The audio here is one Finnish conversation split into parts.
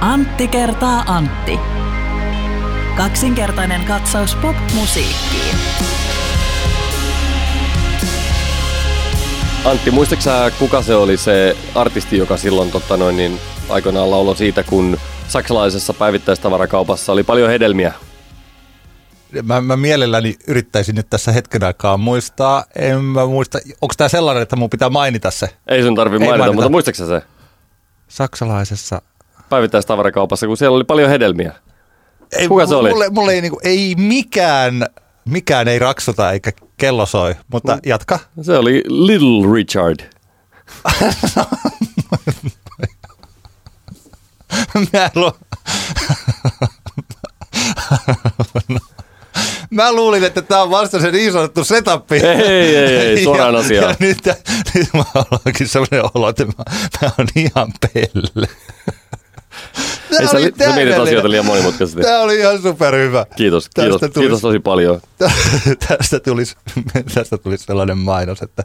Antti kertaa Antti. Kaksinkertainen katsaus pop-musiikkiin. Antti, muistaaksä kuka se oli se artisti, joka silloin totta noin, niin aikoinaan lauloi siitä, kun saksalaisessa päivittäistavarakaupassa oli paljon hedelmiä? Mä, mä mielelläni yrittäisin nyt tässä hetken aikaa muistaa. En mä muista, onko tämä sellainen, että mun pitää mainita se? Ei sun tarvi mainita, mainita, mutta muistaaksä se? Saksalaisessa päivittäistavarakaupassa, kun siellä oli paljon hedelmiä. Ei, Kuka se oli? Mulle, mulle ei, niinku, ei mikään, mikään ei raksuta eikä kello soi, mutta mm. jatka. Se oli Little Richard. Mä, lu... Mä luulin, että tämä on vasta se niin sanottu setup. Ei, ei, ei, suoraan ja, asiaan. Ja nyt, nyt mä ollaankin sellainen olo, että mä, mä oon ihan pelle. Tämä Ei, sä, sä mietit asioita liian monimutkaisesti. Tämä oli ihan superhyvä. Kiitos, kiitos, tulisi, kiitos tosi paljon. tästä, tulisi, tästä tulisi sellainen mainos, että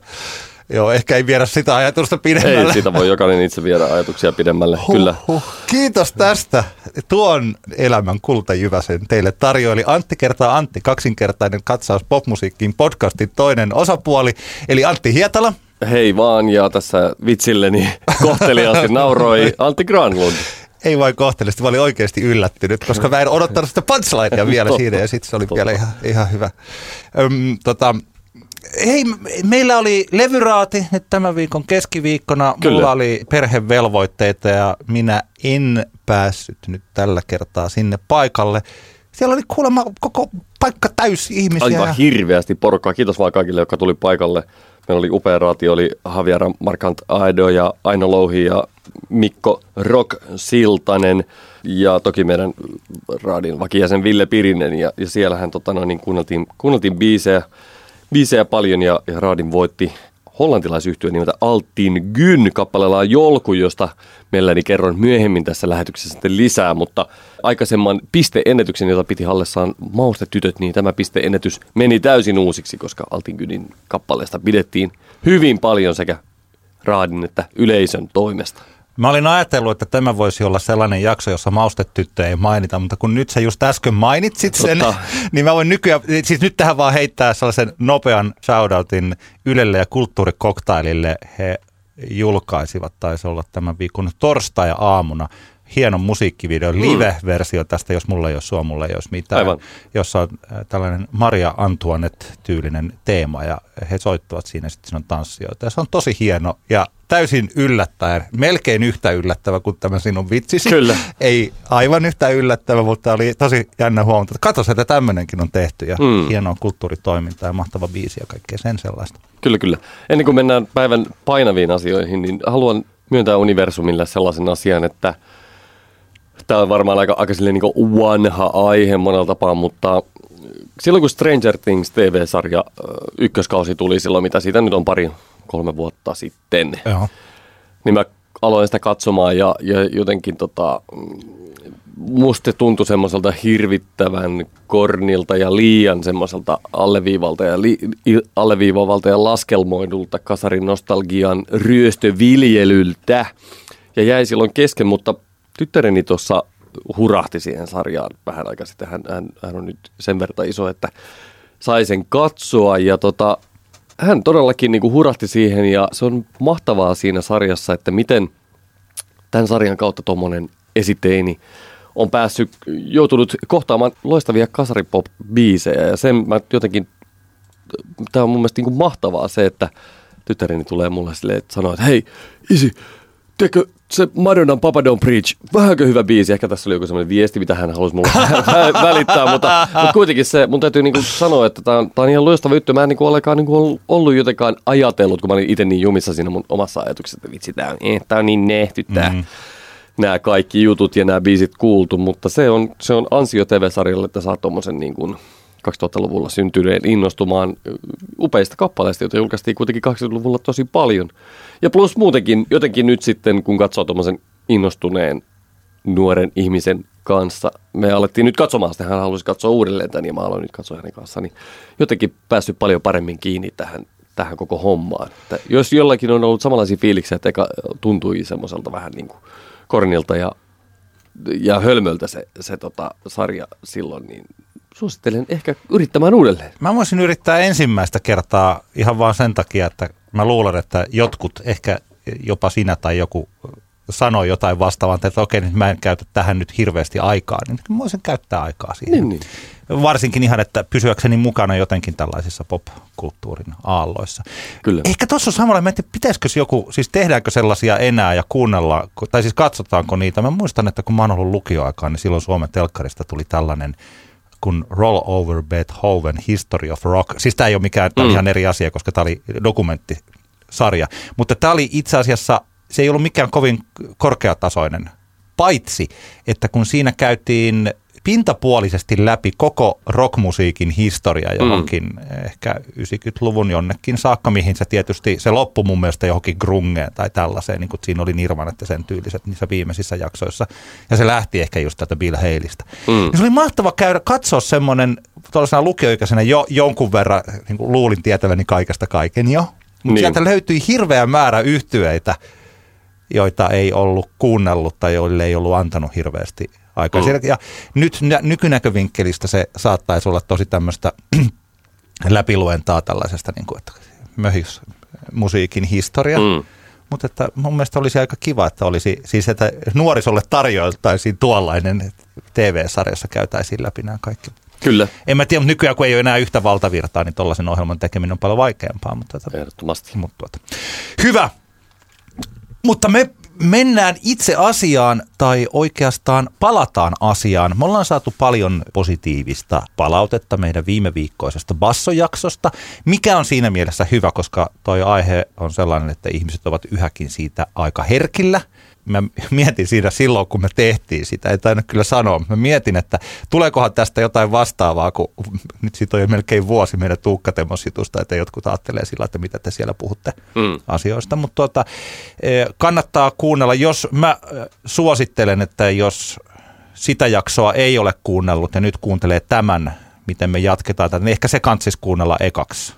Joo, ehkä ei viedä sitä ajatusta pidemmälle. Ei, sitä voi jokainen itse viedä ajatuksia pidemmälle, huh, kyllä. Huh. Kiitos tästä. Tuon elämän kultajyväsen teille tarjoili Antti kertaa Antti, kaksinkertainen katsaus popmusiikkiin podcastin toinen osapuoli, eli Antti Hietala. Hei vaan, ja tässä vitsilleni kohteliaasti nauroi Antti Granlund ei vain kohtelisti, mä olin oikeasti yllättynyt, koska mä en odottanut sitä punchlinea vielä siinä ja sitten se oli vielä ihan, ihan hyvä. Öm, tota, hei, meillä oli levyraati nyt tämän viikon keskiviikkona. Kyllä. Mulla oli perhevelvoitteita ja minä en päässyt nyt tällä kertaa sinne paikalle. Siellä oli kuulemma koko paikka täysi ihmisiä. Aivan hirveästi porukkaa. Kiitos vaan kaikille, jotka tuli paikalle. Meillä oli upea raati, oli Javier Markant Aedo ja Aino Louhi ja Mikko Rock Siltanen. Ja toki meidän raadin vakijäsen Ville Pirinen. Ja, ja siellähän tota, no, niin kuunneltiin, kuunneltiin biisejä, biisejä paljon ja, ja raadin voitti hollantilaisyhtiö nimeltä Altin Gyn kappaleella Jolku, josta mielelläni kerron myöhemmin tässä lähetyksessä sitten lisää, mutta aikaisemman pisteennätyksen, jota piti Hallessaan maustetytöt, niin tämä pisteennätys meni täysin uusiksi, koska Altin Gynin kappaleesta pidettiin hyvin paljon sekä raadin että yleisön toimesta. Mä olin ajatellut, että tämä voisi olla sellainen jakso, jossa maustetyttö ei mainita, mutta kun nyt sä just äsken mainitsit sen, Totta. niin mä voin nykyään, siis nyt tähän vaan heittää sellaisen nopean shoutoutin Ylelle ja kulttuurikoktailille. He julkaisivat, taisi olla tämän viikon torstai-aamuna hieno musiikkivideo, mm. live-versio tästä, jos mulla ei ole sua, mulla ei olisi mitään, Aivan. jossa on äh, tällainen Maria Antoinette-tyylinen teema ja he soittavat siinä, sitten siinä on tanssijoita ja se on tosi hieno ja täysin yllättäen, melkein yhtä yllättävä kuin tämä sinun vitsisi. Kyllä. Ei aivan yhtä yllättävä, mutta oli tosi jännä huomata, että katso, että tämmöinenkin on tehty ja mm. hienoa kulttuuritoimintaa ja mahtava biisi ja kaikkea sen sellaista. Kyllä, kyllä. Ennen kuin mennään päivän painaviin asioihin, niin haluan myöntää universumille sellaisen asian, että – Tämä on varmaan aika, aika niin vanha aihe monella tapaa, mutta silloin kun Stranger Things TV-sarja ykköskausi tuli silloin, mitä siitä nyt on pari, kolme vuotta sitten, Joo. niin mä aloin sitä katsomaan ja, ja jotenkin tota, musta tuntui semmoiselta hirvittävän kornilta ja liian semmoiselta alleviivalta ja, li, alleviivavalta ja laskelmoidulta kasarin nostalgian ryöstöviljelyltä. Ja jäi silloin kesken, mutta tyttäreni tuossa hurahti siihen sarjaan vähän aikaa sitten. Hän, hän, hän on nyt sen verran iso, että sai sen katsoa ja tota, hän todellakin niin kuin hurahti siihen ja se on mahtavaa siinä sarjassa, että miten tämän sarjan kautta tuommoinen esiteini on päässyt, joutunut kohtaamaan loistavia kasaripop-biisejä ja sen mä jotenkin, tämä on mun mielestä niin kuin mahtavaa se, että tyttäreni tulee mulle silleen, että sanoo, että hei isi, tiedätkö, se Madonnan Papa Don't Preach, vähänkö hyvä biisi, ehkä tässä oli joku sellainen viesti, mitä hän halusi mulle välittää, mutta, mutta kuitenkin se, mun täytyy niinku sanoa, että tämä on, tää on ihan loistava juttu, mä en niinku olekaan niinku ollut jotenkaan ajatellut, kun mä olin itse niin jumissa siinä mun omassa ajatuksessa, että vitsi, tää on, eh, tää on niin nehty tää. Mm. Nämä kaikki jutut ja nämä biisit kuultu, mutta se on, se on ansio TV-sarjalle, että saa tuommoisen niin kuin 2000-luvulla syntyneen innostumaan upeista kappaleista, joita julkaistiin kuitenkin 80-luvulla tosi paljon. Ja plus muutenkin, jotenkin nyt sitten, kun katsoo tuommoisen innostuneen nuoren ihmisen kanssa, me alettiin nyt katsomaan sitä, hän halusi katsoa uudelleen tämän ja mä aloin nyt katsoa hänen kanssaan, niin jotenkin päässyt paljon paremmin kiinni tähän, tähän koko hommaan. Että jos jollakin on ollut samanlaisia fiiliksiä, että eka tuntui semmoiselta vähän niin kuin kornilta ja ja hölmöltä se, se tota, sarja silloin, niin suosittelen ehkä yrittämään uudelleen. Mä voisin yrittää ensimmäistä kertaa ihan vaan sen takia, että mä luulen, että jotkut, ehkä jopa sinä tai joku sanoi jotain vastaavaa, että okei, nyt mä en käytä tähän nyt hirveästi aikaa, niin mä voisin käyttää aikaa siihen. Niin, niin. Varsinkin ihan, että pysyäkseni mukana jotenkin tällaisissa pop-kulttuurin aalloissa. Kyllä. Ehkä tuossa on samalla, että pitäisikö joku, siis tehdäänkö sellaisia enää ja kuunnella, tai siis katsotaanko niitä. Mä muistan, että kun mä oon ollut lukioaikaan, niin silloin Suomen telkkarista tuli tällainen kun Roll Over Beethoven History of Rock. Siis tämä ei ole mikään, mm. ihan eri asia, koska tämä oli dokumenttisarja. Mutta tämä oli itse asiassa, se ei ollut mikään kovin korkeatasoinen, paitsi että kun siinä käytiin pintapuolisesti läpi koko rockmusiikin historia johonkin mm. ehkä 90-luvun jonnekin saakka, mihin se tietysti, se loppui mun mielestä johonkin grungeen tai tällaiseen, niin kuin siinä oli Nirvan, että sen tyyliset niissä viimeisissä jaksoissa. Ja se lähti ehkä just tätä Bill Haleystä. Mm. Ja se oli mahtava käydä katsoa semmoinen, tuollaisena lukioikäisenä jo jonkun verran, niin kuin luulin tietäväni kaikesta kaiken jo, mutta niin. sieltä löytyi hirveä määrä yhtyeitä, joita ei ollut kuunnellut tai joille ei ollut antanut hirveästi aikaa. Mm. Ja nyt nykynäkövinkkelistä se saattaisi olla tosi tämmöistä läpiluentaa tällaisesta, niin kuin, että möhis musiikin historia. Mm. Mutta että mun mielestä olisi aika kiva, että olisi siis, että nuorisolle tarjoiltaisiin tuollainen TV-sarjassa käytäisiin läpi nämä kaikki. Kyllä. En mä tiedä, mutta nykyään kun ei ole enää yhtä valtavirtaa, niin tuollaisen ohjelman tekeminen on paljon vaikeampaa. Mutta, että, Ehdottomasti. Mutta, tuota. Hyvä. Mutta me mennään itse asiaan tai oikeastaan palataan asiaan. Me ollaan saatu paljon positiivista palautetta meidän viime viikkoisesta bassojaksosta, mikä on siinä mielessä hyvä, koska toi aihe on sellainen, että ihmiset ovat yhäkin siitä aika herkillä – mä mietin siinä silloin, kun me tehtiin sitä, ei tainnut kyllä sanoa. Mä mietin, että tuleekohan tästä jotain vastaavaa, kun nyt siitä on jo melkein vuosi meidän tuukkatemmositusta, että jotkut ajattelee sillä, että mitä te siellä puhutte mm. asioista. Mutta tuota, e, kannattaa kuunnella, jos mä e, suosittelen, että jos sitä jaksoa ei ole kuunnellut ja nyt kuuntelee tämän, miten me jatketaan tätä, niin ehkä se kantsisi kuunnella ekaksi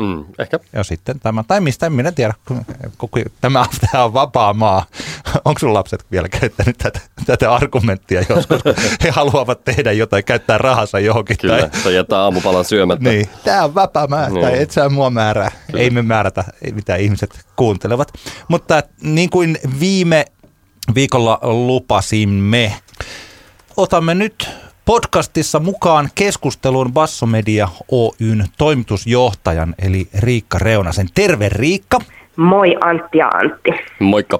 Mm, ehkä. Ja sitten tämä, tai mistä en minä tiedä, kun, kun tämä, tämä on vapaa maa. Onko sun lapset vielä käyttänyt tätä, tätä argumenttia joskus? He haluavat tehdä jotain, käyttää rahansa johonkin. Kyllä, tai, tai jättää aamupalan syömättä. Niin, tämä on vapaa maa, niin. tai et sä mua määrää. Kyllä. Ei me määrätä, mitä ihmiset kuuntelevat. Mutta niin kuin viime viikolla lupasimme, otamme nyt podcastissa mukaan keskusteluun Bassomedia Oyn toimitusjohtajan eli Riikka Reunasen. Terve Riikka. Moi Antti ja Antti. Moikka.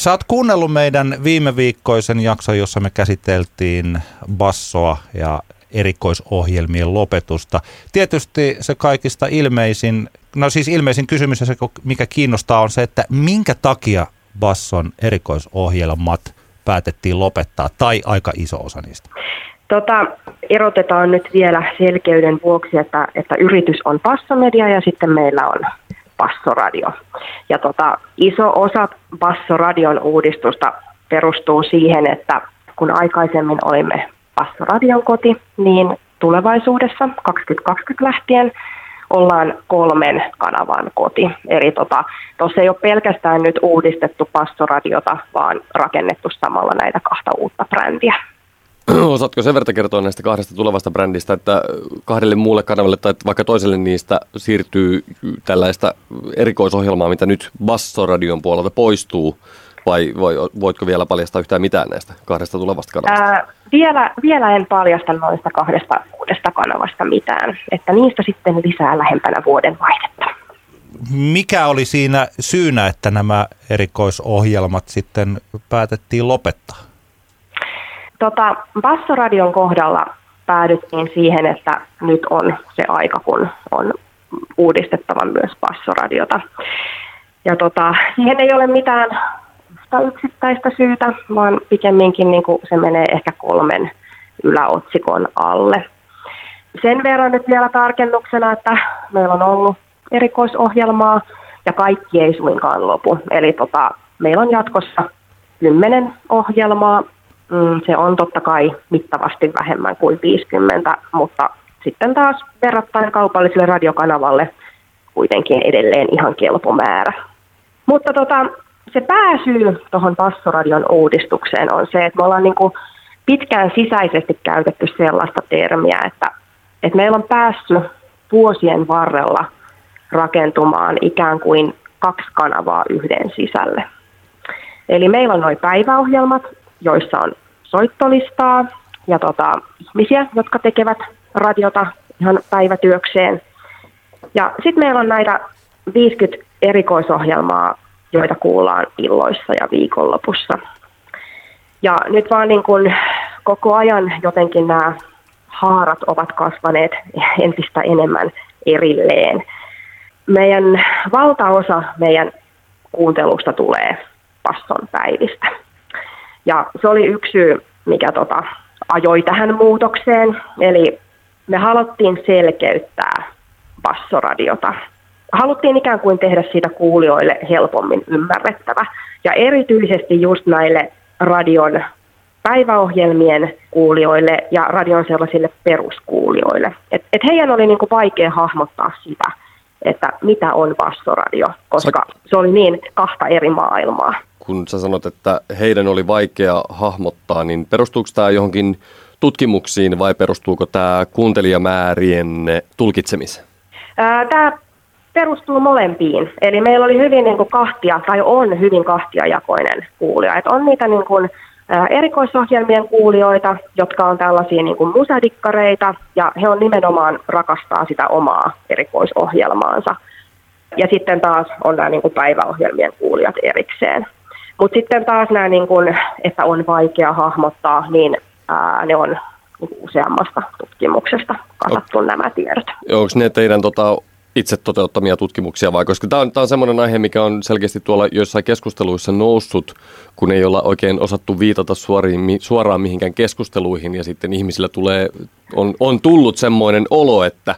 Sä oot kuunnellut meidän viime viikkoisen jakson, jossa me käsiteltiin bassoa ja erikoisohjelmien lopetusta. Tietysti se kaikista ilmeisin, no siis ilmeisin kysymys ja se, mikä kiinnostaa on se, että minkä takia basson erikoisohjelmat päätettiin lopettaa, tai aika iso osa niistä? Tota, erotetaan nyt vielä selkeyden vuoksi, että, että yritys on passomedia ja sitten meillä on passoradio. Ja tota, iso osa passoradion uudistusta perustuu siihen, että kun aikaisemmin olimme passoradion koti, niin tulevaisuudessa 2020 lähtien ollaan kolmen kanavan koti. Eli tuossa tota, ei ole pelkästään nyt uudistettu pastoradiota, vaan rakennettu samalla näitä kahta uutta brändiä. Osaatko sen verran kertoa näistä kahdesta tulevasta brändistä, että kahdelle muulle kanavalle tai vaikka toiselle niistä siirtyy tällaista erikoisohjelmaa, mitä nyt Bassoradion puolelta poistuu, vai voitko vielä paljastaa yhtään mitään näistä kahdesta tulevasta kanavasta? Ää, vielä, vielä en paljasta noista kahdesta uudesta kanavasta mitään, että niistä sitten lisää lähempänä vuoden vaihdetta. Mikä oli siinä syynä, että nämä erikoisohjelmat sitten päätettiin lopettaa? Tota, Bassoradion kohdalla päädyttiin siihen, että nyt on se aika, kun on uudistettava myös Bassoradiota. Ja tota, siihen ei ole mitään yksittäistä syytä, vaan pikemminkin niin kuin se menee ehkä kolmen yläotsikon alle. Sen verran nyt vielä tarkennuksena, että meillä on ollut erikoisohjelmaa ja kaikki ei suinkaan lopu. Eli tota, meillä on jatkossa kymmenen ohjelmaa. Mm, se on totta kai mittavasti vähemmän kuin 50, mutta sitten taas verrattain kaupalliselle radiokanavalle kuitenkin edelleen ihan kelpo määrä. Mutta tota, se pääsyy tuohon Passoradion uudistukseen on se, että me ollaan niin kuin pitkään sisäisesti käytetty sellaista termiä, että, että meillä on päässyt vuosien varrella rakentumaan ikään kuin kaksi kanavaa yhden sisälle. Eli meillä on noin päiväohjelmat, joissa on soittolistaa ja tota, ihmisiä, jotka tekevät radiota ihan päivätyökseen. Ja sitten meillä on näitä 50 erikoisohjelmaa, joita kuullaan illoissa ja viikonlopussa. Ja nyt vaan niin kuin koko ajan jotenkin nämä haarat ovat kasvaneet entistä enemmän erilleen. Meidän valtaosa meidän kuuntelusta tulee passon päivistä. Ja se oli yksi syy, mikä tota, ajoi tähän muutokseen. Eli me haluttiin selkeyttää passoradiota. Haluttiin ikään kuin tehdä siitä kuulijoille helpommin ymmärrettävä. Ja erityisesti just näille radion päiväohjelmien kuulijoille ja radion sellaisille peruskuulijoille. Et, et heidän oli niinku vaikea hahmottaa sitä, että mitä on passoradio, koska se oli niin kahta eri maailmaa. Kun sä sanot, että heidän oli vaikea hahmottaa, niin perustuuko tämä johonkin tutkimuksiin vai perustuuko tämä kuuntelijamäärien tulkitsemiseen? Tämä perustuu molempiin. Eli meillä oli hyvin niin kuin kahtia, tai on hyvin kahtiajakoinen kuulija. Et on niitä niin kuin, erikoisohjelmien kuulijoita, jotka on tällaisia niin kuin musadikkareita, ja he on nimenomaan rakastaa sitä omaa erikoisohjelmaansa. Ja sitten taas on nämä niin kuin päiväohjelmien kuulijat erikseen. Mutta sitten taas nämä, niin kuin, että on vaikea hahmottaa, niin ää, ne on useammasta tutkimuksesta kasattu o- nämä tiedot. Onko ne teidän tota, itse toteuttamia tutkimuksia vai? Koska tämä on, on semmoinen aihe, mikä on selkeästi tuolla joissain keskusteluissa noussut, kun ei olla oikein osattu viitata suoriin, suoraan mihinkään keskusteluihin ja sitten ihmisillä tulee, on, on tullut semmoinen olo, että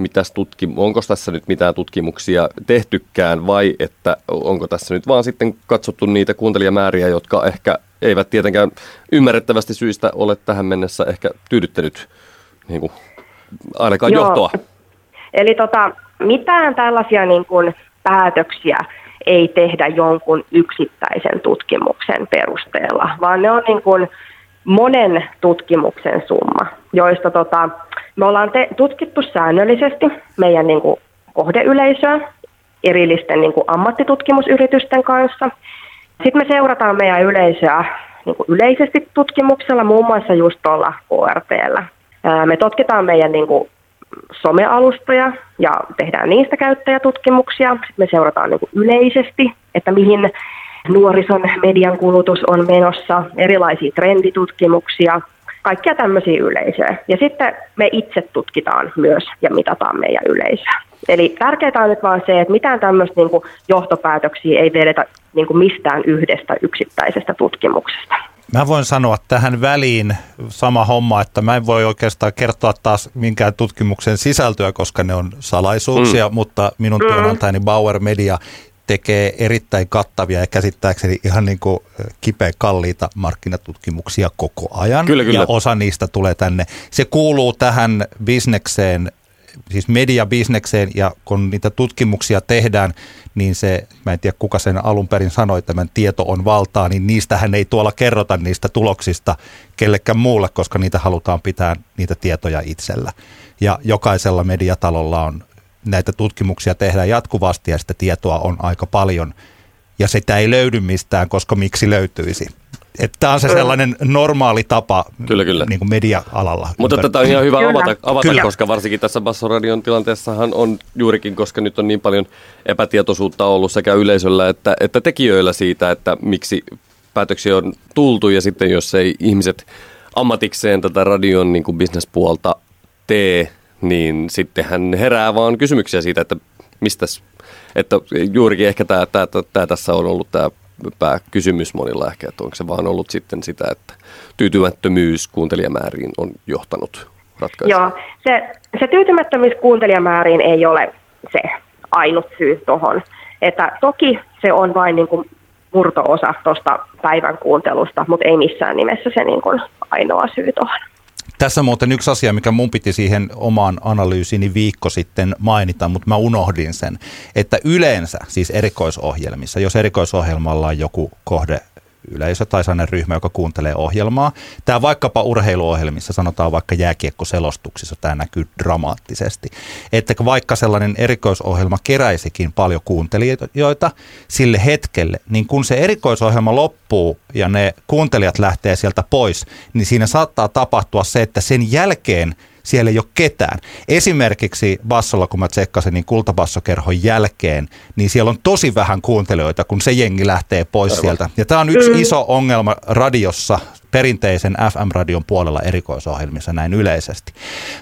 mitäs tutkim- onko tässä nyt mitään tutkimuksia tehtykään vai että onko tässä nyt vaan sitten katsottu niitä kuuntelijamääriä, jotka ehkä eivät tietenkään ymmärrettävästi syistä ole tähän mennessä ehkä tyydyttänyt niin kuin, ainakaan Joo. johtoa. Eli tota, mitään tällaisia niin kuin päätöksiä ei tehdä jonkun yksittäisen tutkimuksen perusteella, vaan ne on niin kuin monen tutkimuksen summa, joista tota, me ollaan te- tutkittu säännöllisesti meidän niin kuin kohdeyleisöä erillisten niin kuin ammattitutkimusyritysten kanssa. Sitten me seurataan meidän yleisöä niin kuin yleisesti tutkimuksella, muun muassa just tuolla KRTllä. Me tutkitaan meidän niin kuin somealustoja ja tehdään niistä käyttäjätutkimuksia. Sitten me seurataan niin kuin yleisesti, että mihin nuorison median kulutus on menossa, erilaisia trenditutkimuksia, kaikkia tämmöisiä yleisöjä. Ja sitten me itse tutkitaan myös ja mitataan meidän yleisöä. Eli tärkeää on nyt vaan se, että mitään tämmöistä niin kuin johtopäätöksiä ei vedetä niin kuin mistään yhdestä yksittäisestä tutkimuksesta. Mä voin sanoa tähän väliin sama homma, että mä en voi oikeastaan kertoa taas minkään tutkimuksen sisältöä, koska ne on salaisuuksia, mm. mutta minun mm. työnantajani Bauer Media tekee erittäin kattavia ja käsittääkseni ihan niin kuin kipeä kalliita markkinatutkimuksia koko ajan. Kyllä, kyllä. Ja osa niistä tulee tänne. Se kuuluu tähän bisnekseen siis mediabisnekseen ja kun niitä tutkimuksia tehdään, niin se, mä en tiedä kuka sen alun perin sanoi, että tämän tieto on valtaa, niin niistähän ei tuolla kerrota niistä tuloksista kellekään muulle, koska niitä halutaan pitää niitä tietoja itsellä. Ja jokaisella mediatalolla on näitä tutkimuksia tehdään jatkuvasti ja sitä tietoa on aika paljon. Ja sitä ei löydy mistään, koska miksi löytyisi. Tämä on se sellainen normaali tapa kyllä, kyllä. Niin kuin media-alalla. Mutta tätä on ihan hyvä avata, avata koska varsinkin tässä Bassoradion tilanteessahan on juurikin, koska nyt on niin paljon epätietoisuutta ollut sekä yleisöllä että, että tekijöillä siitä, että miksi päätöksiä on tultu ja sitten jos ei ihmiset ammatikseen tätä radion niin kuin bisnespuolta tee, niin sittenhän herää vaan kysymyksiä siitä, että mistä, että juurikin ehkä tämä, tämä, tämä tässä on ollut tämä pääkysymys monilla ehkä, että onko se vaan ollut sitten sitä, että tyytymättömyys kuuntelijamääriin on johtanut ratkaisuun? Joo, se, se tyytymättömyys kuuntelijamääriin ei ole se ainut syy tuohon. Että toki se on vain niin kuin murto-osa tuosta päivän kuuntelusta, mutta ei missään nimessä se niin kuin ainoa syy tuohon. Tässä muuten yksi asia, mikä mun piti siihen omaan analyysiini viikko sitten mainita, mutta mä unohdin sen, että yleensä siis erikoisohjelmissa, jos erikoisohjelmalla on joku kohde yleisö tai sellainen ryhmä, joka kuuntelee ohjelmaa. Tämä vaikkapa urheiluohjelmissa, sanotaan vaikka jääkiekkoselostuksissa, tämä näkyy dramaattisesti. Että vaikka sellainen erikoisohjelma keräisikin paljon kuuntelijoita sille hetkelle, niin kun se erikoisohjelma loppuu ja ne kuuntelijat lähtee sieltä pois, niin siinä saattaa tapahtua se, että sen jälkeen – siellä ei ole ketään. Esimerkiksi bassolla, kun mä tsekkasin, niin kultabassokerhon jälkeen, niin siellä on tosi vähän kuuntelijoita, kun se jengi lähtee pois Aivan. sieltä. Ja tämä on yksi mm. iso ongelma radiossa, perinteisen FM-radion puolella erikoisohjelmissa näin yleisesti.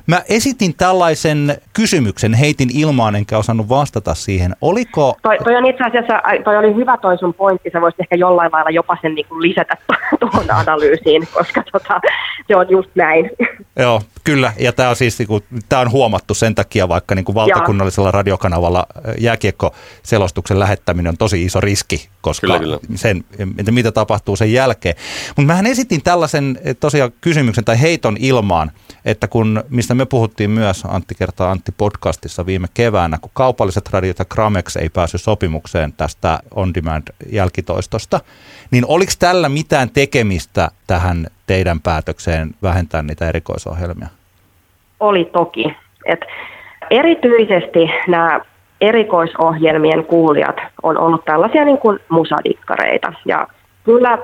Mä esitin tällaisen kysymyksen, heitin ilmaan enkä osannut vastata siihen. Oliko... Toi, toi on itse asiassa, toi oli hyvä toi sun pointti, sä voisit ehkä jollain lailla jopa sen niin kuin lisätä tuohon analyysiin, koska tota, se on just näin. Joo, kyllä, ja tämä on siis niin kuin, tämä on huomattu sen takia, vaikka niin kuin valtakunnallisella radiokanavalla jääkiekko-selostuksen lähettäminen on tosi iso riski, koska kyllä, kyllä. sen, mitä tapahtuu sen jälkeen. Mutta mähän esitin heitin tällaisen eh, tosiaan kysymyksen tai heiton ilmaan, että kun, mistä me puhuttiin myös Antti kertaa Antti podcastissa viime keväänä, kun kaupalliset radiot ja Gramex ei päässyt sopimukseen tästä on-demand jälkitoistosta, niin oliko tällä mitään tekemistä tähän teidän päätökseen vähentää niitä erikoisohjelmia? Oli toki. Et erityisesti nämä erikoisohjelmien kuulijat on ollut tällaisia niin kuin musadikkareita. Ja kyllä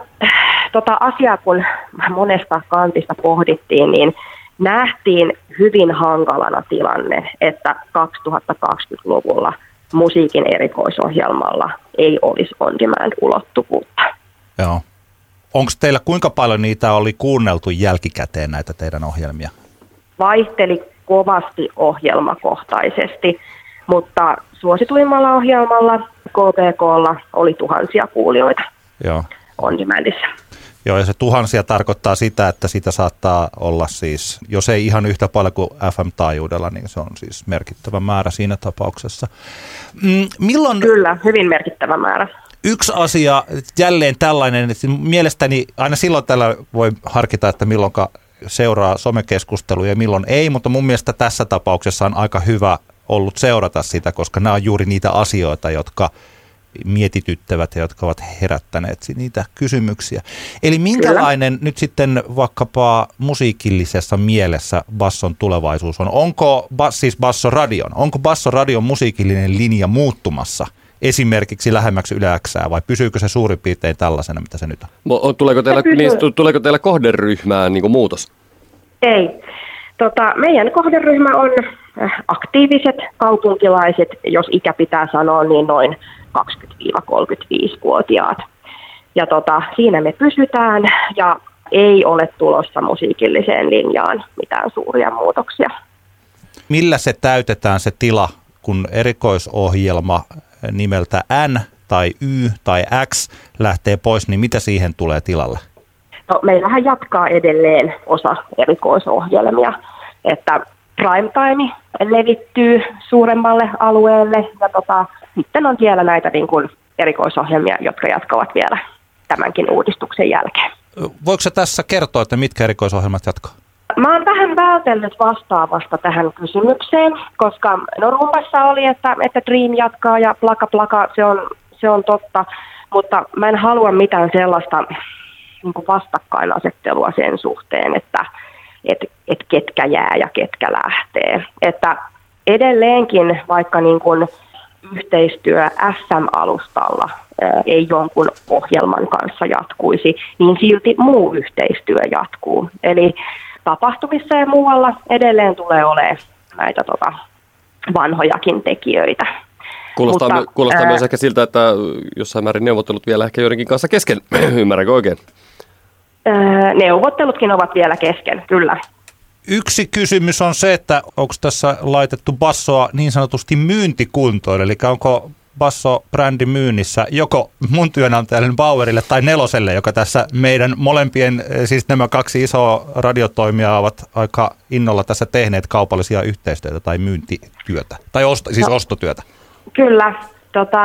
tota asiaa, kun monesta kantista pohdittiin, niin nähtiin hyvin hankalana tilanne, että 2020-luvulla musiikin erikoisohjelmalla ei olisi on-demand-ulottuvuutta. Joo. Onko teillä kuinka paljon niitä oli kuunneltu jälkikäteen näitä teidän ohjelmia? Vaihteli kovasti ohjelmakohtaisesti, mutta suosituimmalla ohjelmalla KPKlla oli tuhansia kuulijoita Joo. On demandissa. Joo, ja se tuhansia tarkoittaa sitä, että sitä saattaa olla siis, jos ei ihan yhtä paljon kuin FM-taajuudella, niin se on siis merkittävä määrä siinä tapauksessa. Mm, milloin... Kyllä, hyvin merkittävä määrä. Yksi asia, jälleen tällainen, että mielestäni aina silloin tällä voi harkita, että milloin seuraa somekeskusteluja ja milloin ei, mutta mun mielestä tässä tapauksessa on aika hyvä ollut seurata sitä, koska nämä on juuri niitä asioita, jotka – mietityttävät ja jotka ovat herättäneet niitä kysymyksiä. Eli minkälainen Kyllä. nyt sitten vaikkapa musiikillisessa mielessä basson tulevaisuus on? Onko siis basso radion, onko basso radion musiikillinen linja muuttumassa esimerkiksi lähemmäksi yläksää vai pysyykö se suurin piirtein tällaisena, mitä se nyt on? Tuleeko teillä, niin, tuleeko teillä kohderyhmään niin muutos? Ei. Tota, meidän kohderyhmä on äh, aktiiviset kaupunkilaiset, jos ikä pitää sanoa, niin noin 20-35-vuotiaat. Ja tota, siinä me pysytään ja ei ole tulossa musiikilliseen linjaan mitään suuria muutoksia. Millä se täytetään se tila, kun erikoisohjelma nimeltä N tai Y tai X lähtee pois, niin mitä siihen tulee tilalle? No, meillähän jatkaa edelleen osa erikoisohjelmia, että primetime levittyy suuremmalle alueelle ja tota, sitten on vielä näitä niin kuin erikoisohjelmia, jotka jatkavat vielä tämänkin uudistuksen jälkeen. Voiko se tässä kertoa, että mitkä erikoisohjelmat jatkaa? Mä oon vähän vältellyt vastaavasta tähän kysymykseen, koska no rumpassa oli, että, että Dream jatkaa ja plaka plaka, se on, se on totta, mutta mä en halua mitään sellaista niin vastakkainasettelua sen suhteen, että et, et ketkä jää ja ketkä lähtee. Että edelleenkin vaikka niin kuin yhteistyö SM-alustalla ei jonkun ohjelman kanssa jatkuisi, niin silti muu yhteistyö jatkuu. Eli tapahtumissa ja muualla edelleen tulee olemaan näitä tota, vanhojakin tekijöitä. Kuulostaa, Mutta, kuulostaa ää, myös ehkä siltä, että jossain määrin neuvottelut vielä ehkä joidenkin kanssa kesken. Ymmärränkö oikein? Ää, neuvottelutkin ovat vielä kesken, kyllä. Yksi kysymys on se, että onko tässä laitettu bassoa niin sanotusti myyntikuntoon, eli onko basso-brändi myynnissä joko mun työnantajalle Bauerille tai Neloselle, joka tässä meidän molempien, siis nämä kaksi isoa radiotoimijaa ovat aika innolla tässä tehneet kaupallisia yhteistyötä tai myyntityötä, tai osto, siis no, ostotyötä. Kyllä, tota,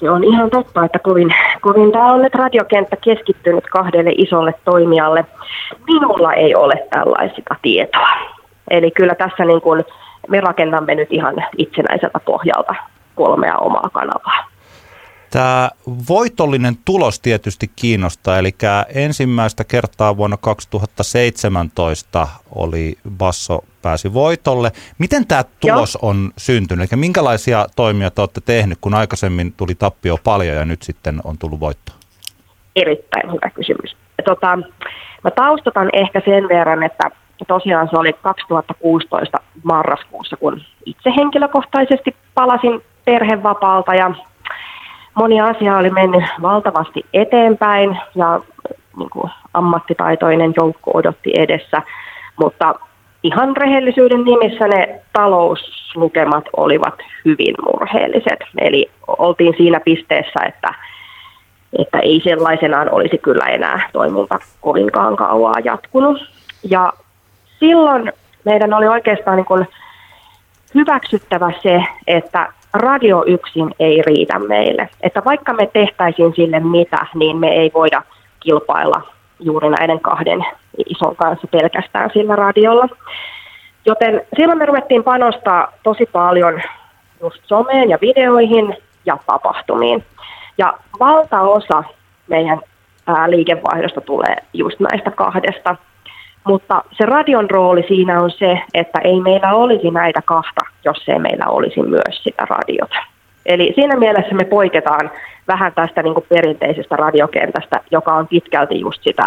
se on ihan totta, että kovin, kovin tämä on nyt radiokenttä keskittynyt kahdelle isolle toimijalle. Minulla ei ole tällaista tietoa. Eli kyllä tässä niin kuin me rakennamme nyt ihan itsenäiseltä pohjalta kolmea omaa kanavaa. Tämä voitollinen tulos tietysti kiinnostaa, eli ensimmäistä kertaa vuonna 2017 oli Basso pääsi voitolle. Miten tämä tulos Joo. on syntynyt? Eli minkälaisia toimia te olette tehneet, kun aikaisemmin tuli tappio paljon ja nyt sitten on tullut voitto? Erittäin hyvä kysymys. Tota, mä taustatan ehkä sen verran, että tosiaan se oli 2016 marraskuussa, kun itse henkilökohtaisesti palasin perhevapaalta ja moni asia oli mennyt valtavasti eteenpäin ja niin kuin ammattitaitoinen joukko odotti edessä, mutta ihan rehellisyyden nimissä ne talouslukemat olivat hyvin murheelliset. Eli oltiin siinä pisteessä, että, että ei sellaisenaan olisi kyllä enää toiminta kovinkaan kauaa jatkunut. Ja silloin meidän oli oikeastaan niin kuin hyväksyttävä se, että radio yksin ei riitä meille. Että vaikka me tehtäisiin sille mitä, niin me ei voida kilpailla juuri näiden kahden ison kanssa pelkästään sillä radiolla. Joten silloin me ruvettiin panostaa tosi paljon just someen ja videoihin ja tapahtumiin. Ja valtaosa meidän ää, liikevaihdosta tulee just näistä kahdesta. Mutta se radion rooli siinä on se, että ei meillä olisi näitä kahta, jos ei meillä olisi myös sitä radiota. Eli siinä mielessä me poiketaan vähän tästä niin kuin perinteisestä radiokentästä, joka on pitkälti just sitä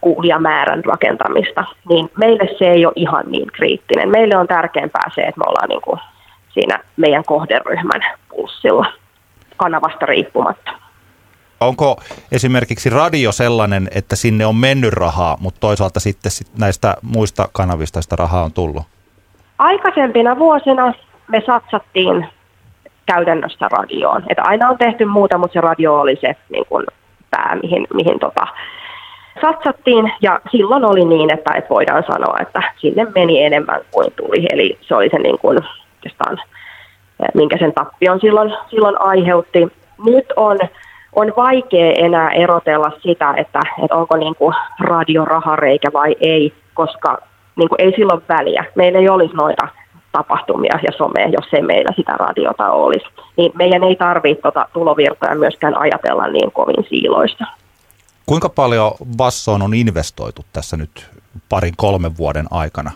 kuulijamäärän rakentamista, niin meille se ei ole ihan niin kriittinen. Meille on tärkeämpää se, että me ollaan niin kuin siinä meidän kohderyhmän pulssilla kanavasta riippumatta. Onko esimerkiksi radio sellainen, että sinne on mennyt rahaa, mutta toisaalta sitten näistä muista kanavista sitä rahaa on tullut? Aikaisempina vuosina me satsattiin käytännössä radioon. Että aina on tehty muuta, mutta se radio oli se niin kuin pää, mihin, mihin tota, satsattiin. Ja silloin oli niin, että, että voidaan sanoa, että sinne meni enemmän kuin tuli. Eli se oli se, niin kuin, minkä sen tappion silloin, silloin aiheutti. Nyt on on vaikea enää erotella sitä, että, että onko niin kuin radiorahareikä vai ei, koska niin kuin ei silloin väliä. Meillä ei olisi noita tapahtumia ja somea, jos ei meillä sitä radiota olisi. Niin meidän ei tarvitse tuota tulovirtoja myöskään ajatella niin kovin siiloissa. Kuinka paljon Bassoon on investoitu tässä nyt parin kolmen vuoden aikana?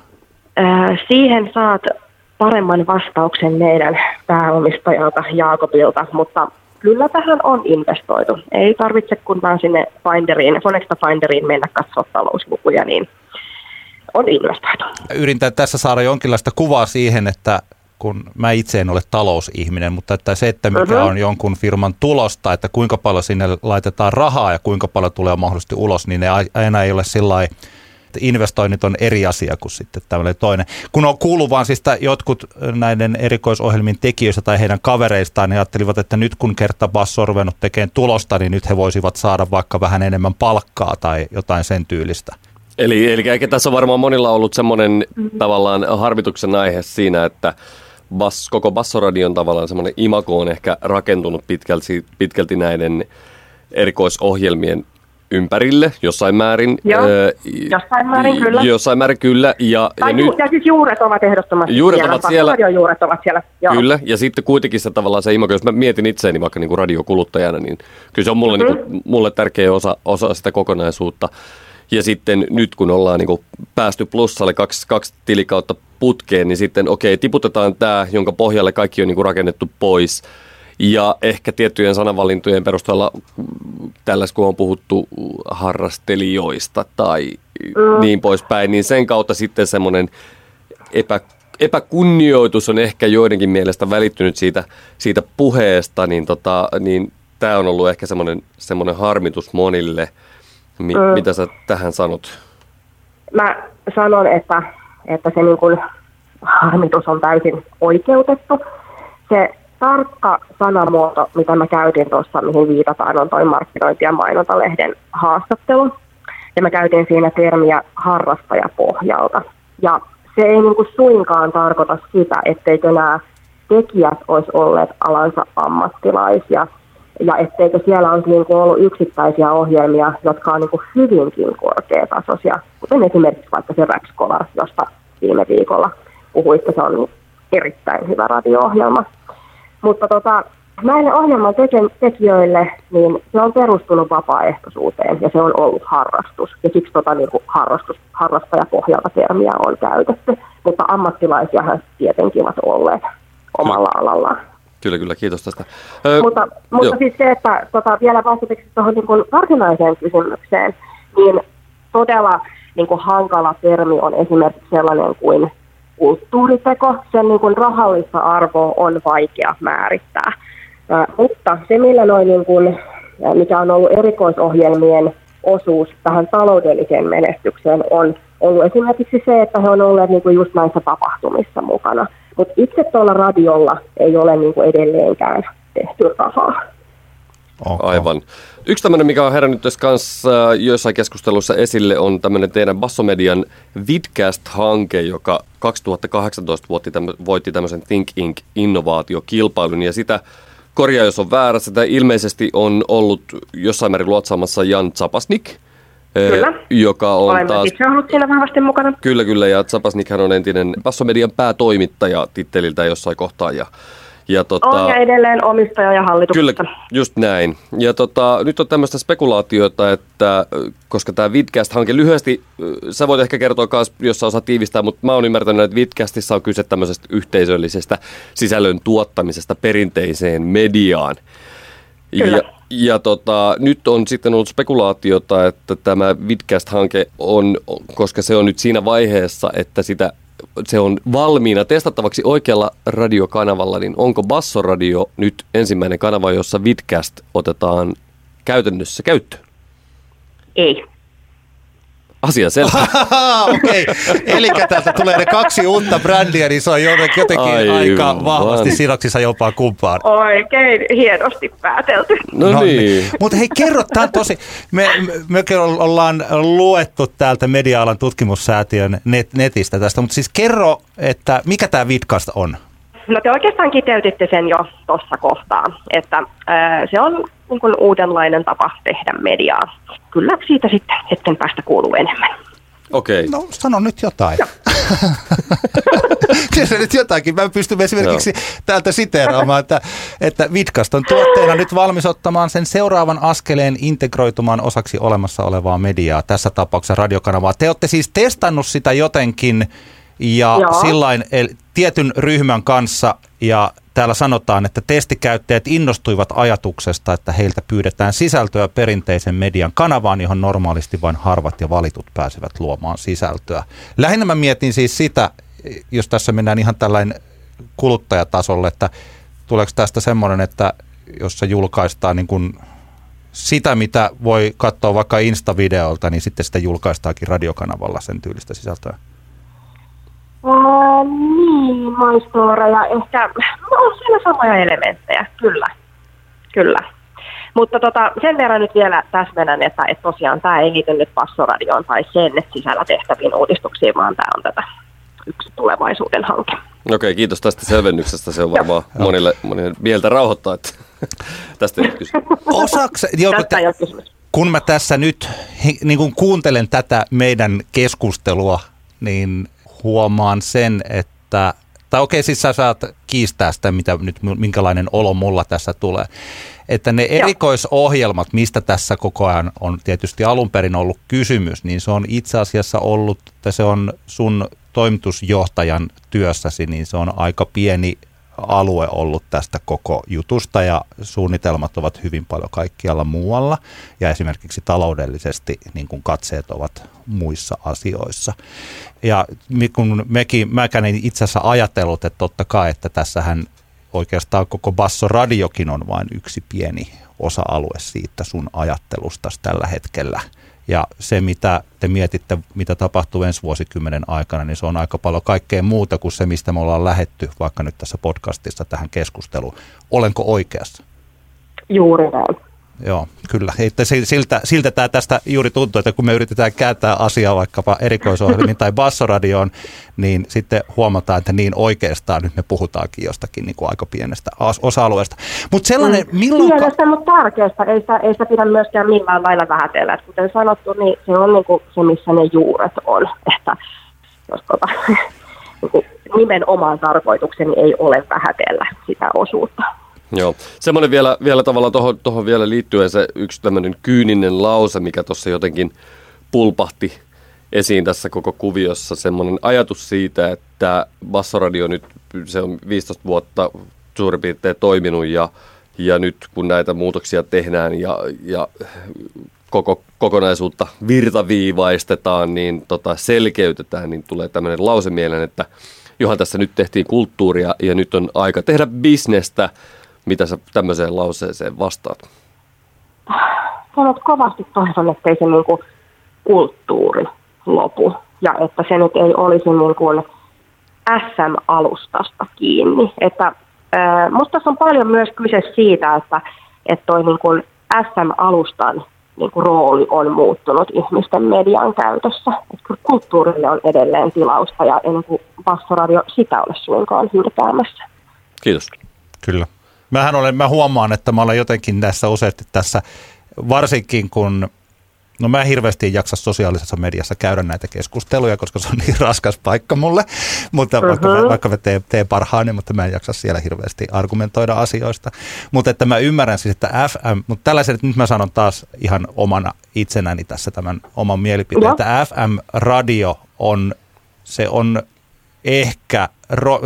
Äh, siihen saat paremman vastauksen meidän pääomistajalta Jaakobilta, mutta kyllä tähän on investoitu. Ei tarvitse kun vaan sinne Finderiin, Fonexta Finderiin mennä katsoa talouslukuja, niin on investoitu. Yritän tässä saada jonkinlaista kuvaa siihen, että kun mä itse en ole talousihminen, mutta että se, että mikä uh-huh. on jonkun firman tulosta, että kuinka paljon sinne laitetaan rahaa ja kuinka paljon tulee mahdollisesti ulos, niin ne aina ei ole sillä investoinnit on eri asia kuin sitten tämmöinen toinen. Kun on kuullut vaan siis jotkut näiden erikoisohjelmien tekijöistä tai heidän kavereistaan, niin ajattelivat, että nyt kun kerta Basso on ruvennut tekemään tulosta, niin nyt he voisivat saada vaikka vähän enemmän palkkaa tai jotain sen tyylistä. Eli, eli eikä tässä on varmaan monilla ollut semmoinen mm-hmm. tavallaan harmituksen aihe siinä, että bas, koko Bassoradion tavallaan semmoinen imako on ehkä rakentunut pitkälti, pitkälti näiden erikoisohjelmien ympärille jossain määrin. Joo, öö, jossain määrin kyllä. Jossain määrin kyllä. Ja, tai ja, nyt, ja siis juuret ovat ehdottomasti juuret siellä. Ovat siellä. juuret ovat siellä. Joo. Kyllä, ja sitten kuitenkin se tavallaan se imako, jos mä mietin itseäni vaikka niin kuin radiokuluttajana, niin kyllä se on mulle, mm-hmm. niin kuin, mulle tärkeä osa, osa sitä kokonaisuutta. Ja sitten nyt kun ollaan niin kuin päästy plussalle kaksi, kaksi tilikautta putkeen, niin sitten okei, okay, tiputetaan tämä, jonka pohjalle kaikki on niin kuin rakennettu pois – ja ehkä tiettyjen sanavalintojen perusteella tällaista, kun on puhuttu harrastelijoista tai mm. niin poispäin, niin sen kautta sitten semmoinen epä, epäkunnioitus on ehkä joidenkin mielestä välittynyt siitä, siitä puheesta, niin, tota, niin tämä on ollut ehkä semmoinen, semmoinen harmitus monille. Mi, mm. Mitä sä tähän sanot? Mä sanon, että, että se niin kuin harmitus on täysin oikeutettu. Se tarkka sanamuoto, mitä mä käytin tuossa, mihin viitataan, on toi markkinointi- ja mainontalehden haastattelu. Ja mä käytin siinä termiä harrastajapohjalta. Ja se ei niin kuin suinkaan tarkoita sitä, etteikö nämä tekijät olisi olleet alansa ammattilaisia. Ja etteikö siellä on niin kuin ollut yksittäisiä ohjelmia, jotka on niin kuin hyvinkin korkeatasoisia, kuten esimerkiksi vaikka se Rax Scholar, josta viime viikolla puhuitte, se on erittäin hyvä radio-ohjelma. Mutta tota, näille ohjelman tekijöille niin se on perustunut vapaaehtoisuuteen ja se on ollut harrastus. Ja siksi tota, niin kuin harrastus, harrastajapohjalta termiä on käytetty, mutta ammattilaisiahan tietenkin ovat olleet omalla alallaan. Kyllä, kyllä, kiitos tästä. Öö, mutta mutta siis se, että tota, vielä vastateksi tuohon niin varsinaiseen kysymykseen, niin todella niin kuin hankala termi on esimerkiksi sellainen kuin kulttuuriteko. Sen niin kuin rahallista arvoa on vaikea määrittää. Ää, mutta se, millä noin, niin kuin, mikä on ollut erikoisohjelmien osuus tähän taloudelliseen menestykseen, on ollut esimerkiksi se, että he on olleet niin kuin just näissä tapahtumissa mukana. Mutta itse tuolla radiolla ei ole niin kuin edelleenkään tehty rahaa. Okay. Aivan. Yksi tämmöinen, mikä on herännyt tässä kanssa äh, joissain keskusteluissa esille, on tämmöinen teidän Bassomedian Vidcast-hanke, joka 2018 voitti, tämmö, voitti tämmöisen Think Inc-innovaatiokilpailun, ja sitä korjaa, jos on väärä, sitä ilmeisesti on ollut jossain määrin luotsaamassa Jan Zapasnik, Kyllä. joka on Olen taas... itse ollut siinä vahvasti mukana. Kyllä, kyllä, ja Zapasnikhan on entinen Bassomedian päätoimittaja titteliltä jossain kohtaa, ja ja tota, on ja edelleen omistaja ja hallituksessa. Kyllä, just näin. Ja tota, nyt on tämmöistä spekulaatiota, että koska tämä Vidcast-hanke lyhyesti, sä voit ehkä kertoa myös, jos sä osaat tiivistää, mutta mä oon ymmärtänyt, että Vidcastissa on kyse tämmöisestä yhteisöllisestä sisällön tuottamisesta perinteiseen mediaan. Kyllä. Ja, ja tota, nyt on sitten ollut spekulaatiota, että tämä Vidcast-hanke on, koska se on nyt siinä vaiheessa, että sitä se on valmiina testattavaksi oikealla radiokanavalla, niin onko Bassoradio nyt ensimmäinen kanava, jossa Vidcast otetaan käytännössä käyttöön? Ei. Asia selvä. Okei, okay. eli täältä tulee ne kaksi uutta brändiä, niin se on jotenkin Aivan. aika vahvasti sidoksissa jopa kumpaan. Oikein hienosti päätelty. No, no niin. niin. Mutta hei, kerro, tämä tosi, me, me, me ollaan luettu täältä media-alan tutkimussäätiön net, netistä tästä, mutta siis kerro, että mikä tämä Vidcast on? No te oikeastaan kiteytitte sen jo tuossa kohtaa, että ää, se on niin kuin uudenlainen tapa tehdä mediaa. Kyllä siitä sitten hetken päästä kuuluu enemmän. Okei. No sano nyt jotain. Tiedä nyt jotakin. Mä pystyn esimerkiksi Joo. täältä siteeraamaan, että, että Vitkast on tuotteena nyt valmis ottamaan sen seuraavan askeleen integroitumaan osaksi olemassa olevaa mediaa, tässä tapauksessa radiokanavaa. Te olette siis testannut sitä jotenkin ja sillain tietyn ryhmän kanssa ja täällä sanotaan, että testikäyttäjät innostuivat ajatuksesta, että heiltä pyydetään sisältöä perinteisen median kanavaan, johon normaalisti vain harvat ja valitut pääsevät luomaan sisältöä. Lähinnä mä mietin siis sitä, jos tässä mennään ihan tällainen kuluttajatasolle, että tuleeko tästä semmoinen, että jos se julkaistaan niin kuin sitä, mitä voi katsoa vaikka Insta-videolta, niin sitten sitä julkaistaankin radiokanavalla sen tyylistä sisältöä? Ää, niin, maistoreja. Ehkä no, on siellä samoja elementtejä, kyllä. Kyllä. Mutta tota, sen verran nyt vielä täsmennän, että, että tosiaan tämä ei liity nyt passoradioon tai sen sisällä tehtäviin uudistuksiin, vaan tämä on tätä yksi tulevaisuuden hanke. Okei, kiitos tästä selvennyksestä. Se on varmaan monille, monille mieltä rauhoittaa, että tästä ei kysymys. Osaks, jo, tästä ei kysymys. Kun mä tässä nyt niin kun kuuntelen tätä meidän keskustelua, niin huomaan sen, että tai okei, siis sä saat kiistää sitä, mitä nyt, minkälainen olo mulla tässä tulee. Että ne erikoisohjelmat, mistä tässä koko ajan on tietysti alun perin ollut kysymys, niin se on itse asiassa ollut, että se on sun toimitusjohtajan työssäsi, niin se on aika pieni alue ollut tästä koko jutusta ja suunnitelmat ovat hyvin paljon kaikkialla muualla ja esimerkiksi taloudellisesti niin kuin katseet ovat muissa asioissa. Ja kun mekin, mäkään en itse asiassa ajatellut, että totta kai, että tässähän oikeastaan koko Basso Radiokin on vain yksi pieni osa-alue siitä sun ajattelusta tällä hetkellä – ja se, mitä te mietitte, mitä tapahtuu ensi vuosikymmenen aikana, niin se on aika paljon kaikkea muuta kuin se, mistä me ollaan lähetty vaikka nyt tässä podcastissa tähän keskusteluun. Olenko oikeassa? Juuri näin. Joo, kyllä. Että siltä, siltä tämä tästä juuri tuntuu, että kun me yritetään kääntää asiaa vaikkapa erikoisohjelmiin tai bassoradioon, niin sitten huomataan, että niin oikeastaan nyt me puhutaankin jostakin niin kuin aika pienestä osa-alueesta. Mutta sellainen, mm. milloin... Pienestä, mutta tärkeästä. Ei sitä, ei sitä pidä myöskään millään lailla vähätellä. Kuten sanottu, niin se on niin kuin se, missä ne juuret on. Että jos tota, niin kuin nimenomaan tarkoitukseni ei ole vähätellä sitä osuutta. Joo. Semmoinen vielä, vielä tavallaan tuohon, tuohon vielä liittyen se yksi tämmöinen kyyninen lause, mikä tuossa jotenkin pulpahti esiin tässä koko kuviossa. Semmoinen ajatus siitä, että Bassoradio nyt, se on 15 vuotta suurin piirtein toiminut ja, ja nyt kun näitä muutoksia tehdään ja, ja koko kokonaisuutta virtaviivaistetaan, niin tota selkeytetään, niin tulee tämmöinen lause mieleen, että johan tässä nyt tehtiin kulttuuria ja nyt on aika tehdä bisnestä – mitä sä tämmöiseen lauseeseen vastaat? Sanot kovasti toivon, ettei se niin kuin kulttuuri lopu ja että se nyt ei olisi niin kuin SM-alustasta kiinni. Että, ää, musta tässä on paljon myös kyse siitä, että, että toi niin kuin SM-alustan niin kuin rooli on muuttunut ihmisten median käytössä. Että kulttuurille on edelleen tilausta ja en kuin Bassoradio sitä ole suinkaan hylkäämässä. Kiitos. Kyllä. Mähän olen, mä huomaan, että mä olen jotenkin tässä useasti tässä, varsinkin kun No mä hirveästi en jaksa sosiaalisessa mediassa käydä näitä keskusteluja, koska se on niin raskas paikka mulle, mutta uh-huh. vaikka, mä, vaikka mä teen, teen parhaani, mutta mä en jaksa siellä hirveästi argumentoida asioista. Mutta että mä ymmärrän siis, että FM, mutta tällaiset, nyt mä sanon taas ihan omana itsenäni tässä tämän oman mielipiteen, että FM-radio on, se on ehkä, ro,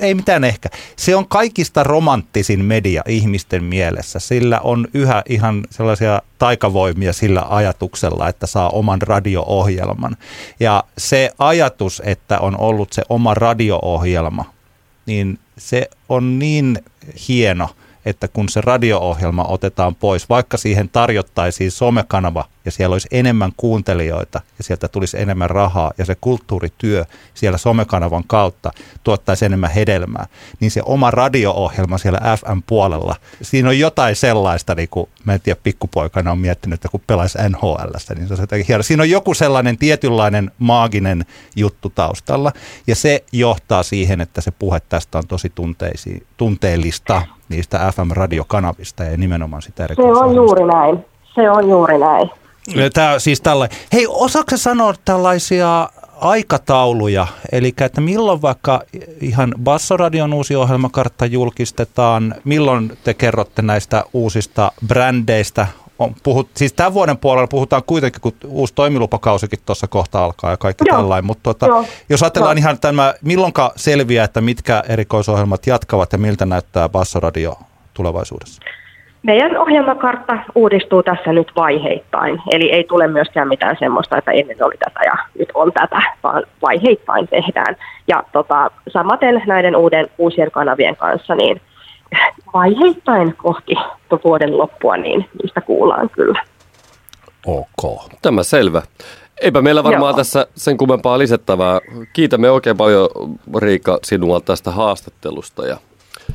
ei mitään ehkä, se on kaikista romanttisin media ihmisten mielessä. Sillä on yhä ihan sellaisia taikavoimia sillä ajatuksella, että saa oman radio-ohjelman. Ja se ajatus, että on ollut se oma radio-ohjelma, niin se on niin hieno – että kun se radio-ohjelma otetaan pois, vaikka siihen tarjottaisiin somekanava ja siellä olisi enemmän kuuntelijoita ja sieltä tulisi enemmän rahaa ja se kulttuurityö siellä somekanavan kautta tuottaisi enemmän hedelmää, niin se oma radio-ohjelma siellä FM-puolella, siinä on jotain sellaista, niin kuin mä en tiedä, pikkupoikana on miettinyt, että kun pelaisi NHL, niin se on hieno. Siinä on joku sellainen tietynlainen maaginen juttu taustalla ja se johtaa siihen, että se puhe tästä on tosi tunteellista niistä FM-radiokanavista ja nimenomaan sitä Se on juuri näin. Se on juuri näin. Tämä, siis tällä. Hei, osaako sanoa tällaisia aikatauluja, eli että milloin vaikka ihan Bassoradion uusi ohjelmakartta julkistetaan, milloin te kerrotte näistä uusista brändeistä, on, puhut, siis tämän vuoden puolella puhutaan kuitenkin, kun uusi toimilupakausikin tuossa kohta alkaa ja kaikki Joo. tällainen, mutta tuota, Joo. jos ajatellaan Joo. ihan tämä, milloinka selviää, että mitkä erikoisohjelmat jatkavat ja miltä näyttää Bassoradio tulevaisuudessa? Meidän ohjelmakartta uudistuu tässä nyt vaiheittain, eli ei tule myöskään mitään semmoista, että ennen oli tätä ja nyt on tätä, vaan vaiheittain tehdään. Ja tota, samaten näiden uuden, uusien kanavien kanssa, niin vaiheittain kohti vuoden loppua, niin niistä kuullaan kyllä. Ok. Tämä selvä. Eipä meillä varmaan Joo. tässä sen kummempaa lisättävää. Kiitämme oikein paljon Riikka sinua tästä haastattelusta. Ja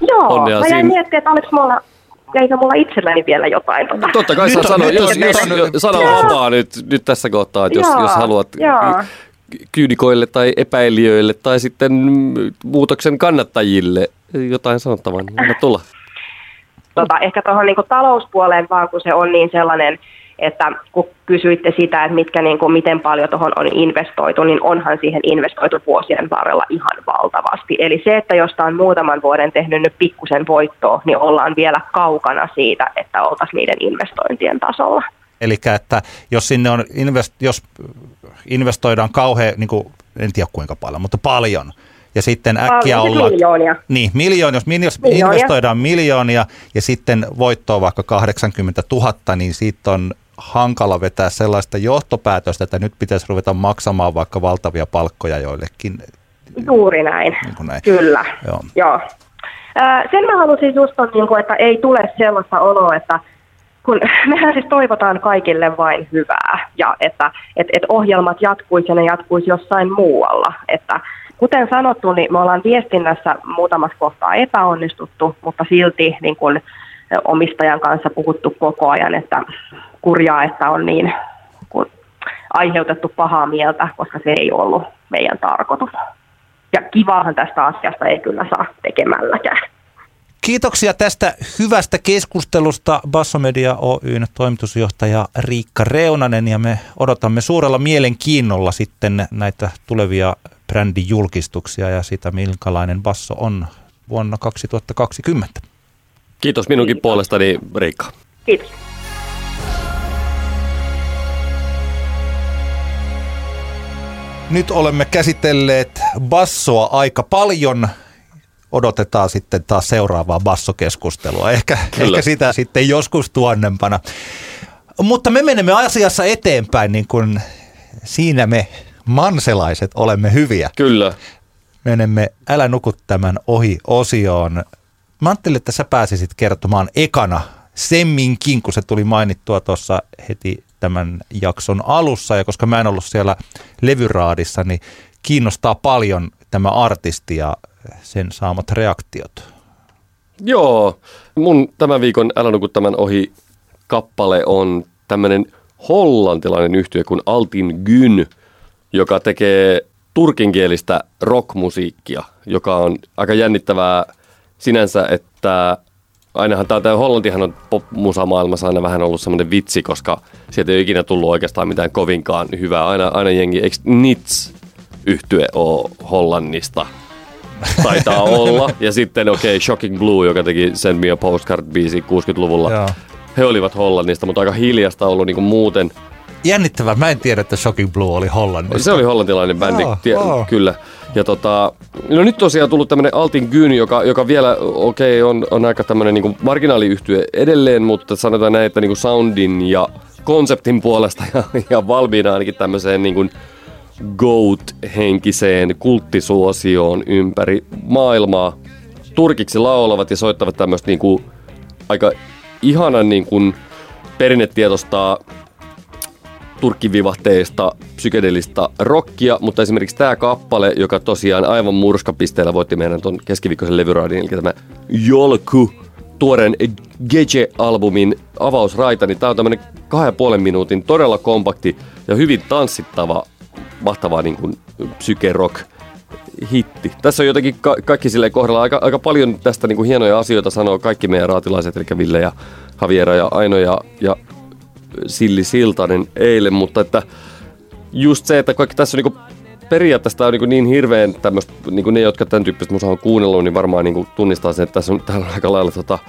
Joo, onnea mä jäin siinä... miettimään, että oliko mulla jäikö mulla itselläni vielä jotain? Tota. Totta kai saa sanoa, jos, jos, jos, sano vapaa nyt, nyt tässä kohtaa, että jos, jos haluat joo. Kyynikoille tai epäilijöille tai sitten muutoksen kannattajille jotain sanottavaa, niin tulla. Tota, ehkä tuohon niin talouspuoleen vaan, kun se on niin sellainen, että kun kysyitte sitä, että mitkä, niin kuin, miten paljon tuohon on investoitu, niin onhan siihen investoitu vuosien varrella ihan valtavasti. Eli se, että jos on muutaman vuoden tehnyt nyt pikkusen voittoa, niin ollaan vielä kaukana siitä, että oltaisiin niiden investointien tasolla. Eli että jos sinne on invest, jos investoidaan kauhean, niin kuin, en tiedä kuinka paljon, mutta paljon, ja sitten äkkiä olla... Miljoonia. Niin, miljoon, jos, miljoonia. investoidaan miljoonia ja sitten voittoa vaikka 80 000, niin siitä on hankala vetää sellaista johtopäätöstä, että nyt pitäisi ruveta maksamaan vaikka valtavia palkkoja joillekin. Juuri näin, niin näin. kyllä. Joo. Joo. Sen mä halusin just on, niin että ei tule sellaista oloa, että kun mehän siis toivotaan kaikille vain hyvää ja että et, et ohjelmat jatkuisi ja ne jatkuisi jossain muualla. Että kuten sanottu, niin me ollaan viestinnässä muutamassa kohtaa epäonnistuttu, mutta silti niin kun, omistajan kanssa puhuttu koko ajan, että kurjaa, että on niin aiheutettu pahaa mieltä, koska se ei ollut meidän tarkoitus. Ja kivaahan tästä asiasta ei kyllä saa tekemälläkään. Kiitoksia tästä hyvästä keskustelusta Bassomedia Oyn toimitusjohtaja Riikka Reunanen ja me odotamme suurella mielenkiinnolla sitten näitä tulevia brändijulkistuksia ja sitä, minkälainen basso on vuonna 2020. Kiitos minunkin Kiitos. puolestani Riikka. Kiitos. Nyt olemme käsitelleet bassoa aika paljon odotetaan sitten taas seuraavaa bassokeskustelua. Ehkä, ehkä sitä sitten joskus tuonnempana. Mutta me menemme asiassa eteenpäin, niin kuin siinä me manselaiset olemme hyviä. Kyllä. Menemme Älä nuku tämän ohi osioon. Mä ajattelin, että sä pääsisit kertomaan ekana semminkin, kun se tuli mainittua tuossa heti tämän jakson alussa. Ja koska mä en ollut siellä levyraadissa, niin kiinnostaa paljon tämä artisti ja sen saamat reaktiot? Joo, mun tämän viikon Älä nuku tämän ohi kappale on tämmöinen hollantilainen yhtiö kuin Altin Gyn, joka tekee turkinkielistä rockmusiikkia, joka on aika jännittävää sinänsä, että ainahan tämä Hollantihan on popmusamaailmassa aina vähän ollut semmoinen vitsi, koska sieltä ei ole ikinä tullut oikeastaan mitään kovinkaan hyvää. Aina, aina jengi, eikö Nits yhtye ole Hollannista? Taitaa olla. Ja sitten okei, okay, Shocking Blue, joka teki Send Me a Postcard-biisi 60-luvulla. Joo. He olivat Hollannista, mutta aika hiljasta ollut niin muuten. Jännittävää, mä en tiedä, että Shocking Blue oli Hollannista. Se oli hollantilainen bändi, oh, tie, oh. kyllä. Ja tota, no nyt tosiaan tullut tämmöinen Altin Gyn, joka, joka vielä, okei, okay, on, on aika tämmöinen niin marginaaliyhtyö edelleen, mutta sanotaan näin, että niin kuin soundin ja konseptin puolesta ja, ja valmiina ainakin tämmöiseen niin kuin GOAT-henkiseen kulttisuosioon ympäri maailmaa. Turkiksi laulavat ja soittavat tämmöistä niinku aika ihanan niinku perinnetietoista turkkivivahteista psykedelistä rockia, mutta esimerkiksi tämä kappale, joka tosiaan aivan murskapisteellä voitti meidän tuon keskiviikkoisen levyraadin, eli tämä Jolku, tuoreen Gece-albumin avausraita, niin tämä on tämmöinen kahden puolen minuutin todella kompakti ja hyvin tanssittava mahtavaa niin kuin psyke-rock hitti. Tässä on jotenkin ka- kaikki sille kohdalla aika, aika paljon tästä niin kuin hienoja asioita sanoo kaikki meidän raatilaiset, eli Ville ja Javiera ja Aino ja, ja Silli Siltanen eilen, mutta että just se, että kaikki tässä on niin kuin periaatteessa on niin, niin hirveän tämmöistä, niin ne, jotka tämän tyyppistä musaa on kuunnellut, niin varmaan niin tunnistaa sen, että tässä on, täällä on aika lailla tota,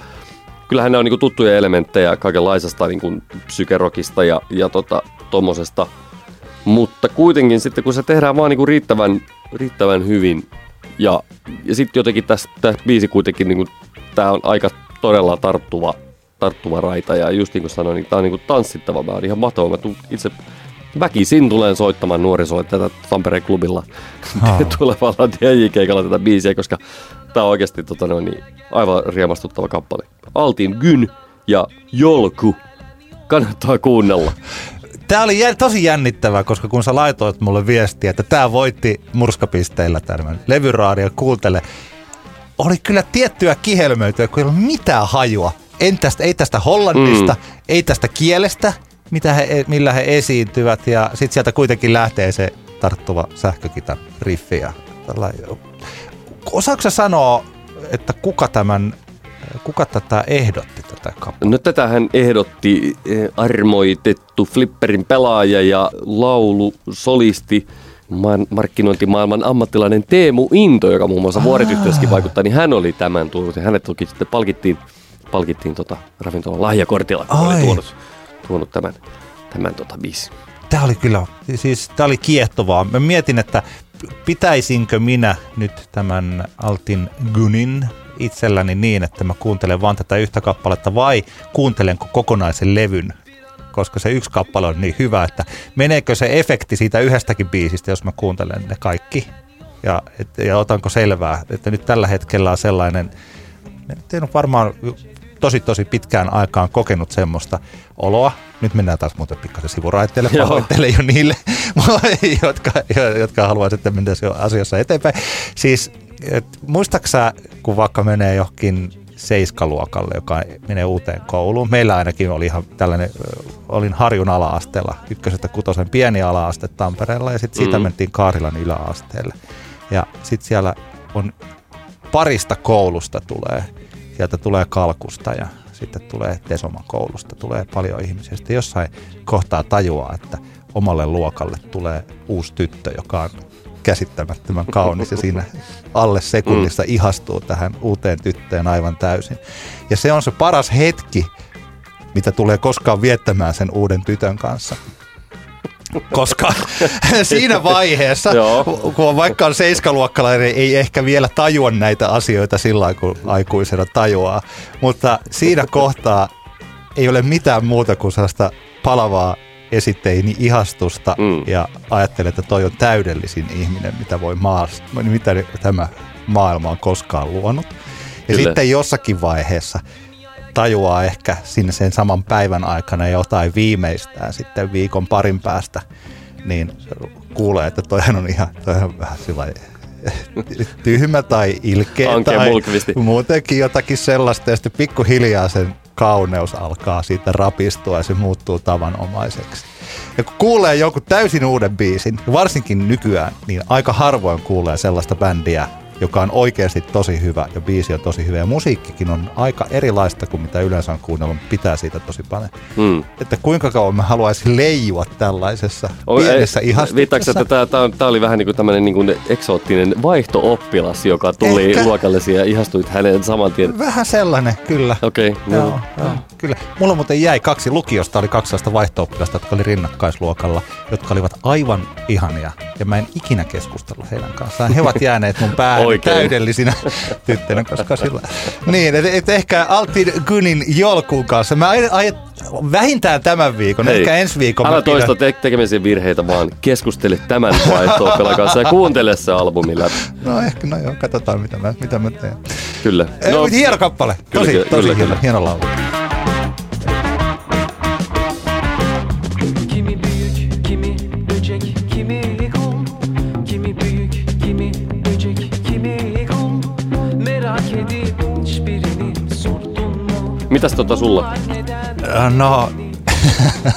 kyllähän ne on niin tuttuja elementtejä kaikenlaisesta niin psykerokista ja, ja tota, tommosesta – mutta kuitenkin sitten kun se tehdään vaan niinku riittävän, riittävän hyvin ja, ja sitten jotenkin tässä, tässä biisi kuitenkin niinku, tämä on aika todella tarttuva, tarttuva raita ja just niin kuin sanoin, niin tämä on niinku tanssittava. Mä oon ihan mahtava. Mä itse väkisin tulen soittamaan nuorisolle tätä Tampereen klubilla oh. tulevalla DJ-keikalla tätä biisiä, koska tämä on oikeasti tota noin, niin aivan riemastuttava kappale. Altin Gyn ja Jolku. Kannattaa kuunnella. Tämä oli tosi jännittävää, koska kun sä laitoit mulle viestiä, että tämä voitti murskapisteillä tämän levyraadio, kuuntele. Oli kyllä tiettyä kihelmöityä, kun ei ollut mitään hajua. En tästä, ei tästä hollannista, mm. ei tästä kielestä, mitä he, millä he esiintyvät. Ja sitten sieltä kuitenkin lähtee se tarttuva sähkökitar riffi. Ja Osaatko sanoa, että kuka tämän Kuka tätä ehdotti tätä kappaletta? No tätähän ehdotti eh, armoitettu flipperin pelaaja ja laulu solisti markkinointimaailman ammattilainen Teemu Into, joka muun muassa vuorityhtössäkin vaikuttaa, niin hän oli tämän tullut. Ja hänet toki sitten palkittiin, palkittiin tota ravintolan lahjakortilla, kun oli tuonut, tuonut tämän, tämän tota biisin. Tämä oli kyllä, siis tämä oli kiehtovaa. Mä mietin, että pitäisinkö minä nyt tämän Altin Gunin itselläni niin, että mä kuuntelen vaan tätä yhtä kappaletta vai kuuntelenko kokonaisen levyn, koska se yksi kappale on niin hyvä, että meneekö se efekti siitä yhdestäkin biisistä, jos mä kuuntelen ne kaikki ja, et, ja otanko selvää, että nyt tällä hetkellä on sellainen, en ole varmaan tosi tosi pitkään aikaan kokenut semmoista oloa. Nyt mennään taas muuten pikkasen sivuraitteelle, pahoittelen jo niille, jotka, jotka haluaisivat, että mennä asiassa eteenpäin. Siis et, muistaaksä, kun vaikka menee johonkin seiskaluokalle, joka menee uuteen kouluun. Meillä ainakin oli ihan tällainen, olin Harjun ala-asteella, ykkösestä kutosen pieni ala-aste Tampereella ja sitten siitä mm. mentiin Kaarilan yläasteelle. Ja sitten siellä on parista koulusta tulee, sieltä tulee Kalkusta ja sitten tulee Tesoman koulusta, tulee paljon ihmisiä. Sitten jossain kohtaa tajuaa, että omalle luokalle tulee uusi tyttö, joka on käsittämättömän kaunis ja siinä alle sekunnissa mm. ihastuu tähän uuteen tyttöön aivan täysin. Ja se on se paras hetki, mitä tulee koskaan viettämään sen uuden tytön kanssa. Koska siinä vaiheessa, kun on vaikka on seiskaluokkalainen, ei ehkä vielä tajua näitä asioita sillä kun aikuisena tajuaa. Mutta siinä kohtaa ei ole mitään muuta kuin sellaista palavaa esitteini ihastusta mm. ja ajattelin, että toi on täydellisin ihminen, mitä voi maas, mitä tämä maailma on koskaan luonut. Ja Kyllä. sitten jossakin vaiheessa tajuaa ehkä sinne sen saman päivän aikana jotain viimeistään sitten viikon parin päästä, niin kuulee, että toihan on ihan, toihan on vähän sillä tyhmä tai ilkeä Anke tai mulkvisti. muutenkin jotakin sellaista ja sitten pikkuhiljaa sen kauneus alkaa siitä rapistua ja se muuttuu tavanomaiseksi. Ja kun kuulee joku täysin uuden biisin, varsinkin nykyään, niin aika harvoin kuulee sellaista bändiä, joka on oikeasti tosi hyvä ja biisi on tosi hyvä. Ja musiikkikin on aika erilaista kuin mitä yleensä on kuunnellut, pitää siitä tosi paljon. Mm. Että kuinka kauan mä haluaisin leijua tällaisessa o, pienessä ei, ihastuksessa. että tämä, tämä, tämä oli vähän niin kuin tämmöinen niin kuin eksoottinen vaihtooppilas, joka tuli Ehkä, luokallesi ja ihastuit hänen saman tien? Vähän sellainen, kyllä. Okei. Okay, joo, joo, joo, kyllä. Mulla muuten jäi kaksi lukiosta, oli kaksi sellaista vaihto jotka oli rinnakkaisluokalla, jotka olivat aivan ihania. Ja mä en ikinä keskustellut heidän kanssaan. He ovat jääneet mun päähän Oikein. täydellisinä tyttönä, koska sillä... Niin, että et ehkä Altin Gynin Jolkuun kanssa. Mä aion vähintään tämän viikon, Hei, ehkä ensi viikon. Älä toista te- tekemisen virheitä, vaan keskustele tämän vaihtoon kanssa ja kuuntele se albumi läpi. No ehkä, no joo, katsotaan mitä mä, mitä mä teen. Kyllä. No, hieno kappale. Kyllä, tosi, kyllä, tosi kyllä, hieno, kyllä. hieno laulu. Mitäs tota sulla? Äh, no,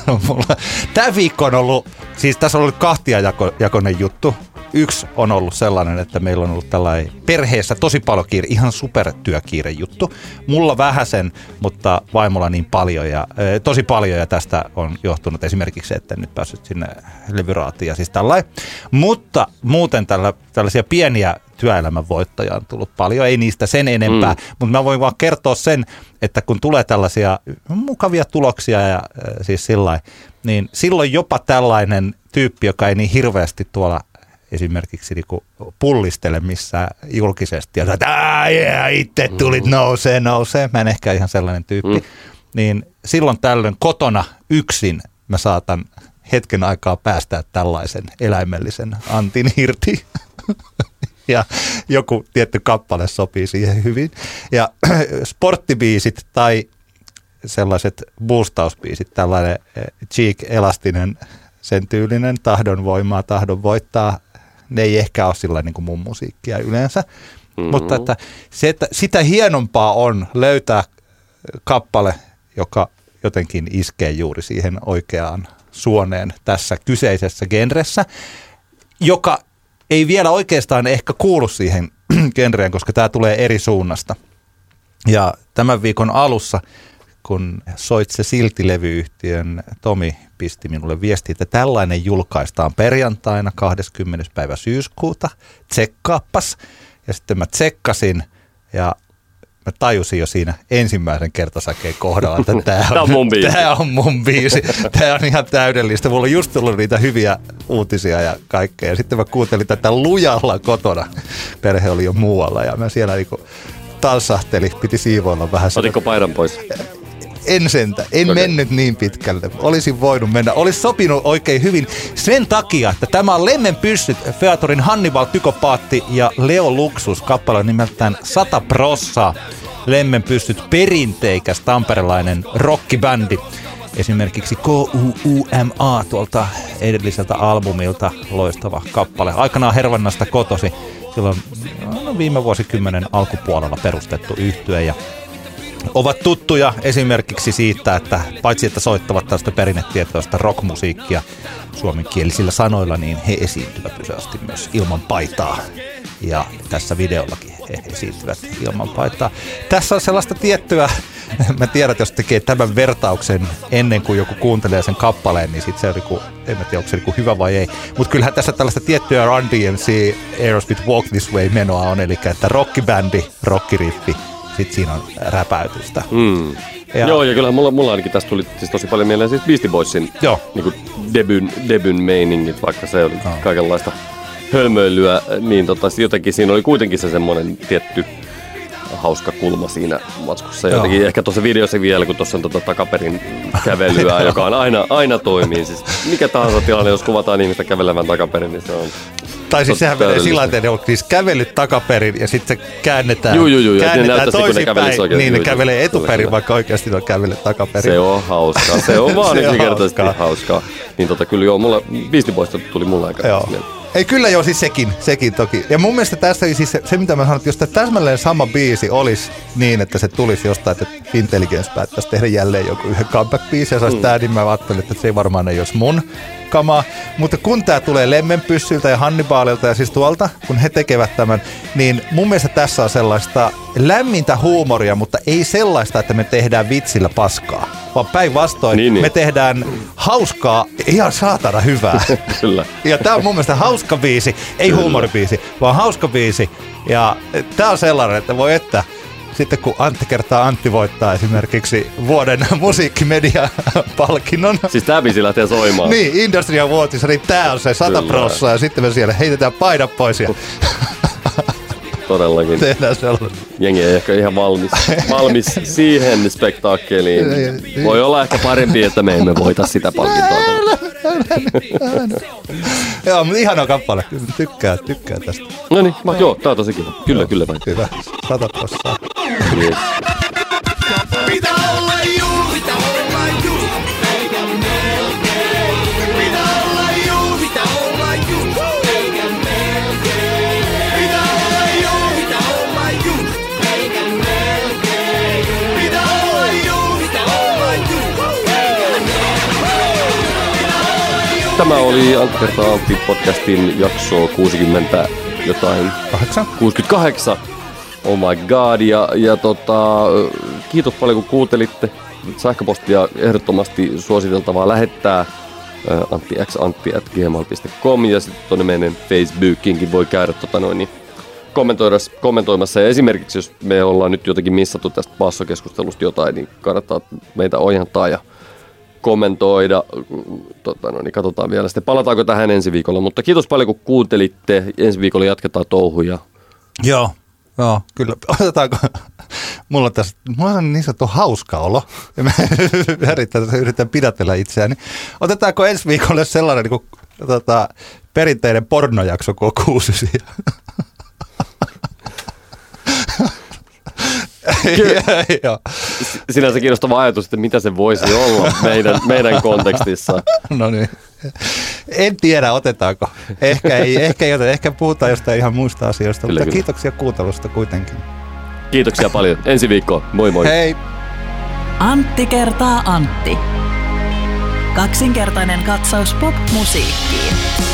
tämä viikko on ollut, siis tässä on ollut kahtia jako, jakoinen juttu. Yksi on ollut sellainen, että meillä on ollut tällainen perheessä tosi paljon kiire, ihan supertyökiire juttu. Mulla vähäsen, mutta vaimolla niin paljon ja e, tosi paljon ja tästä on johtunut esimerkiksi, että nyt päässyt sinne levyraatiin ja siis tällainen. Mutta muuten tällä, tällaisia pieniä työelämän voittoja on tullut paljon, ei niistä sen enempää, mm. mutta mä voin vaan kertoa sen, että kun tulee tällaisia mukavia tuloksia ja äh, siis sillä niin silloin jopa tällainen tyyppi, joka ei niin hirveästi tuolla esimerkiksi niinku pullistele missään julkisesti ja että yeah, itse tulit mm. nousee, nousee. Mä en ehkä ihan sellainen tyyppi. Mm. Niin silloin tällöin kotona yksin mä saatan hetken aikaa päästää tällaisen eläimellisen antin irti. ja joku tietty kappale sopii siihen hyvin. Ja sporttibiisit tai sellaiset boostausbiisit, tällainen eh, cheek-elastinen, sen tyylinen, tahdon voimaa, tahdon voittaa, ne ei ehkä ole sillä niin kuin mun musiikkia yleensä. Mm-hmm. Mutta että se, että sitä hienompaa on löytää kappale, joka jotenkin iskee juuri siihen oikeaan suoneen tässä kyseisessä genressä, joka ei vielä oikeastaan ehkä kuulu siihen genreen, koska tämä tulee eri suunnasta. Ja tämän viikon alussa, kun soit se silti-levyyhtiön Tomi pisti minulle viesti, että tällainen julkaistaan perjantaina 20. päivä syyskuuta, tsekkaappas. Ja sitten mä tsekkasin ja mä tajusin jo siinä ensimmäisen kertosäkeen kohdalla, että tämä on, on, mun biisi. Tämä on mun biisi. Tämä on ihan täydellistä. Mulla on just tullut niitä hyviä uutisia ja kaikkea. Ja sitten mä kuuntelin tätä lujalla kotona. Perhe oli jo muualla ja mä siellä niinku talsahteli, piti siivoilla vähän. Otitko paidan pois? En sentä, en okay. mennyt niin pitkälle. Olisin voinut mennä. Olisi sopinut oikein hyvin sen takia, että tämä on Lemmen pyssyt Featorin Hannibal Tykopaatti ja Leo Luxus kappale nimeltään Sata Prossa. Lemmen pystyt perinteikäs tamperelainen rockibändi. Esimerkiksi K-U-U-M-A tuolta edelliseltä albumilta loistava kappale. Aikanaan Hervannasta kotosi. Silloin no, viime vuosikymmenen alkupuolella perustettu yhtye ja ovat tuttuja esimerkiksi siitä, että paitsi että soittavat tästä perinnetietoista rockmusiikkia suomenkielisillä sanoilla, niin he esiintyvät useasti myös ilman paitaa. Ja tässä videollakin he esiintyvät ilman paitaa. Tässä on sellaista tiettyä, mä tiedän, että jos tekee tämän vertauksen ennen kuin joku kuuntelee sen kappaleen, niin sitten se on joku, en mä tiedä, onko se joku hyvä vai ei. Mutta kyllähän tässä tällaista tiettyä Run DMC Aerosmith Walk This Way menoa on, eli että rockibändi, rockiriffi, sitten siinä on räpäytystä. Mm. Ja, Joo, ja kyllä mulla, mulla ainakin tästä tuli siis tosi paljon mieleen siis Beastie Boysin Joo. Niin kuin debyn, debyn meiningit, vaikka se oli oh. kaikenlaista hölmöilyä, niin tota, jotenkin siinä oli kuitenkin se semmoinen tietty hauska kulma siinä matskussa. Jotenkin ehkä tuossa videossa vielä, kun tuossa on tuota takaperin kävelyä, joka on aina, aina toimii. Siis mikä tahansa tilanne, jos kuvataan ihmistä kävelevän takaperin, niin se on tai siis sehän menee sillä tavalla, että siis kävellyt takaperin ja sitten se käännetään, juu, juu, juu, käännetään toisinpäin, niin ne kävelee etuperin, kyllä. vaikka oikeasti on kävellyt takaperin. Se on hauskaa, se on vaan yksinkertaisesti hauskaa. hauskaa. Niin tota, kyllä joo, mulla Beastie Boys tuli mulla aika joo. Ei kyllä joo, siis sekin, sekin toki. Ja mun mielestä tässä siis se, se mitä mä sanoin, että jos tämä täsmälleen sama biisi olisi niin, että se tulisi jostain, että Intelligence päättäisi tehdä jälleen joku yhden comeback-biisi ja se olisi mm. tämä, niin mä ajattelin, että se varmaan ei olisi mun kamaa. Mutta kun tämä tulee Lemmenpyssyltä ja Hannibalilta ja siis tuolta, kun he tekevät tämän, niin mun mielestä tässä on sellaista lämmintä huumoria, mutta ei sellaista, että me tehdään vitsillä paskaa. Vaan päinvastoin niin, niin. me tehdään hauskaa, ihan saatana hyvää. Kyllä. Ja tämä on mun mielestä hauska biisi, ei Kyllä. huumoribiisi, vaan hauska biisi. Ja tämä on sellainen, että voi että sitten kun Antti kertaa Antti voittaa esimerkiksi vuoden musiikkimedia-palkinnon. Siis tämä biisi lähtee soimaan. niin, Industria Awardsissa, niin tämä on se 100 prossaa ja sitten me siellä heitetään paidat pois ja todellakin. Tehdään sellainen. Jengi ei ehkä ihan valmis, valmis siihen spektaakkeliin. Voi olla ehkä parempi, että me emme voita sitä palkintoa. joo, mutta ihana kappale. Tykkää, tykkää tästä. No niin, joo, tää on tosi kiva. Kyllä, kyllä vain. Hyvä, sata prossaa. Yes. Tämä oli Antti kertaa Antti podcastin jakso 60 jotain. 8? 68. Oh my god. Ja, ja tota, kiitos paljon kun kuuntelitte. Sähköpostia ehdottomasti suositeltavaa lähettää anttiXantti.gmail.com ja sitten tuonne meidän Facebookiinkin voi käydä tota noin, niin kommentoimassa. Ja esimerkiksi jos me ollaan nyt jotenkin missattu tästä passokeskustelusta jotain, niin kannattaa meitä ojentaa ja kommentoida. Tota, no niin katsotaan vielä sitten, palataanko tähän ensi viikolla. Mutta kiitos paljon, kun kuuntelitte. Ensi viikolla jatketaan touhuja. Joo, joo, kyllä. Otetaanko, mulla tässä, mulla on niin sanottu hauska olo, ja mä yritän, yritän pidätellä itseäni. Otetaanko ensi viikolle sellainen niin kuin, tota, perinteinen pornojakso, kun on kuusi Sinänsä kiinnostava ajatus, että mitä se voisi olla meidän, meidän kontekstissa. No niin. En tiedä, otetaanko. Ehkä ei, ehkä ei oteta. Ehkä puhutaan jostain ihan muista asioista. Kyllä, mutta kyllä. kiitoksia kuuntelusta kuitenkin. Kiitoksia paljon. Ensi viikkoon. Moi moi. Hei. Antti kertaa Antti. Kaksinkertainen katsaus pop-musiikkiin.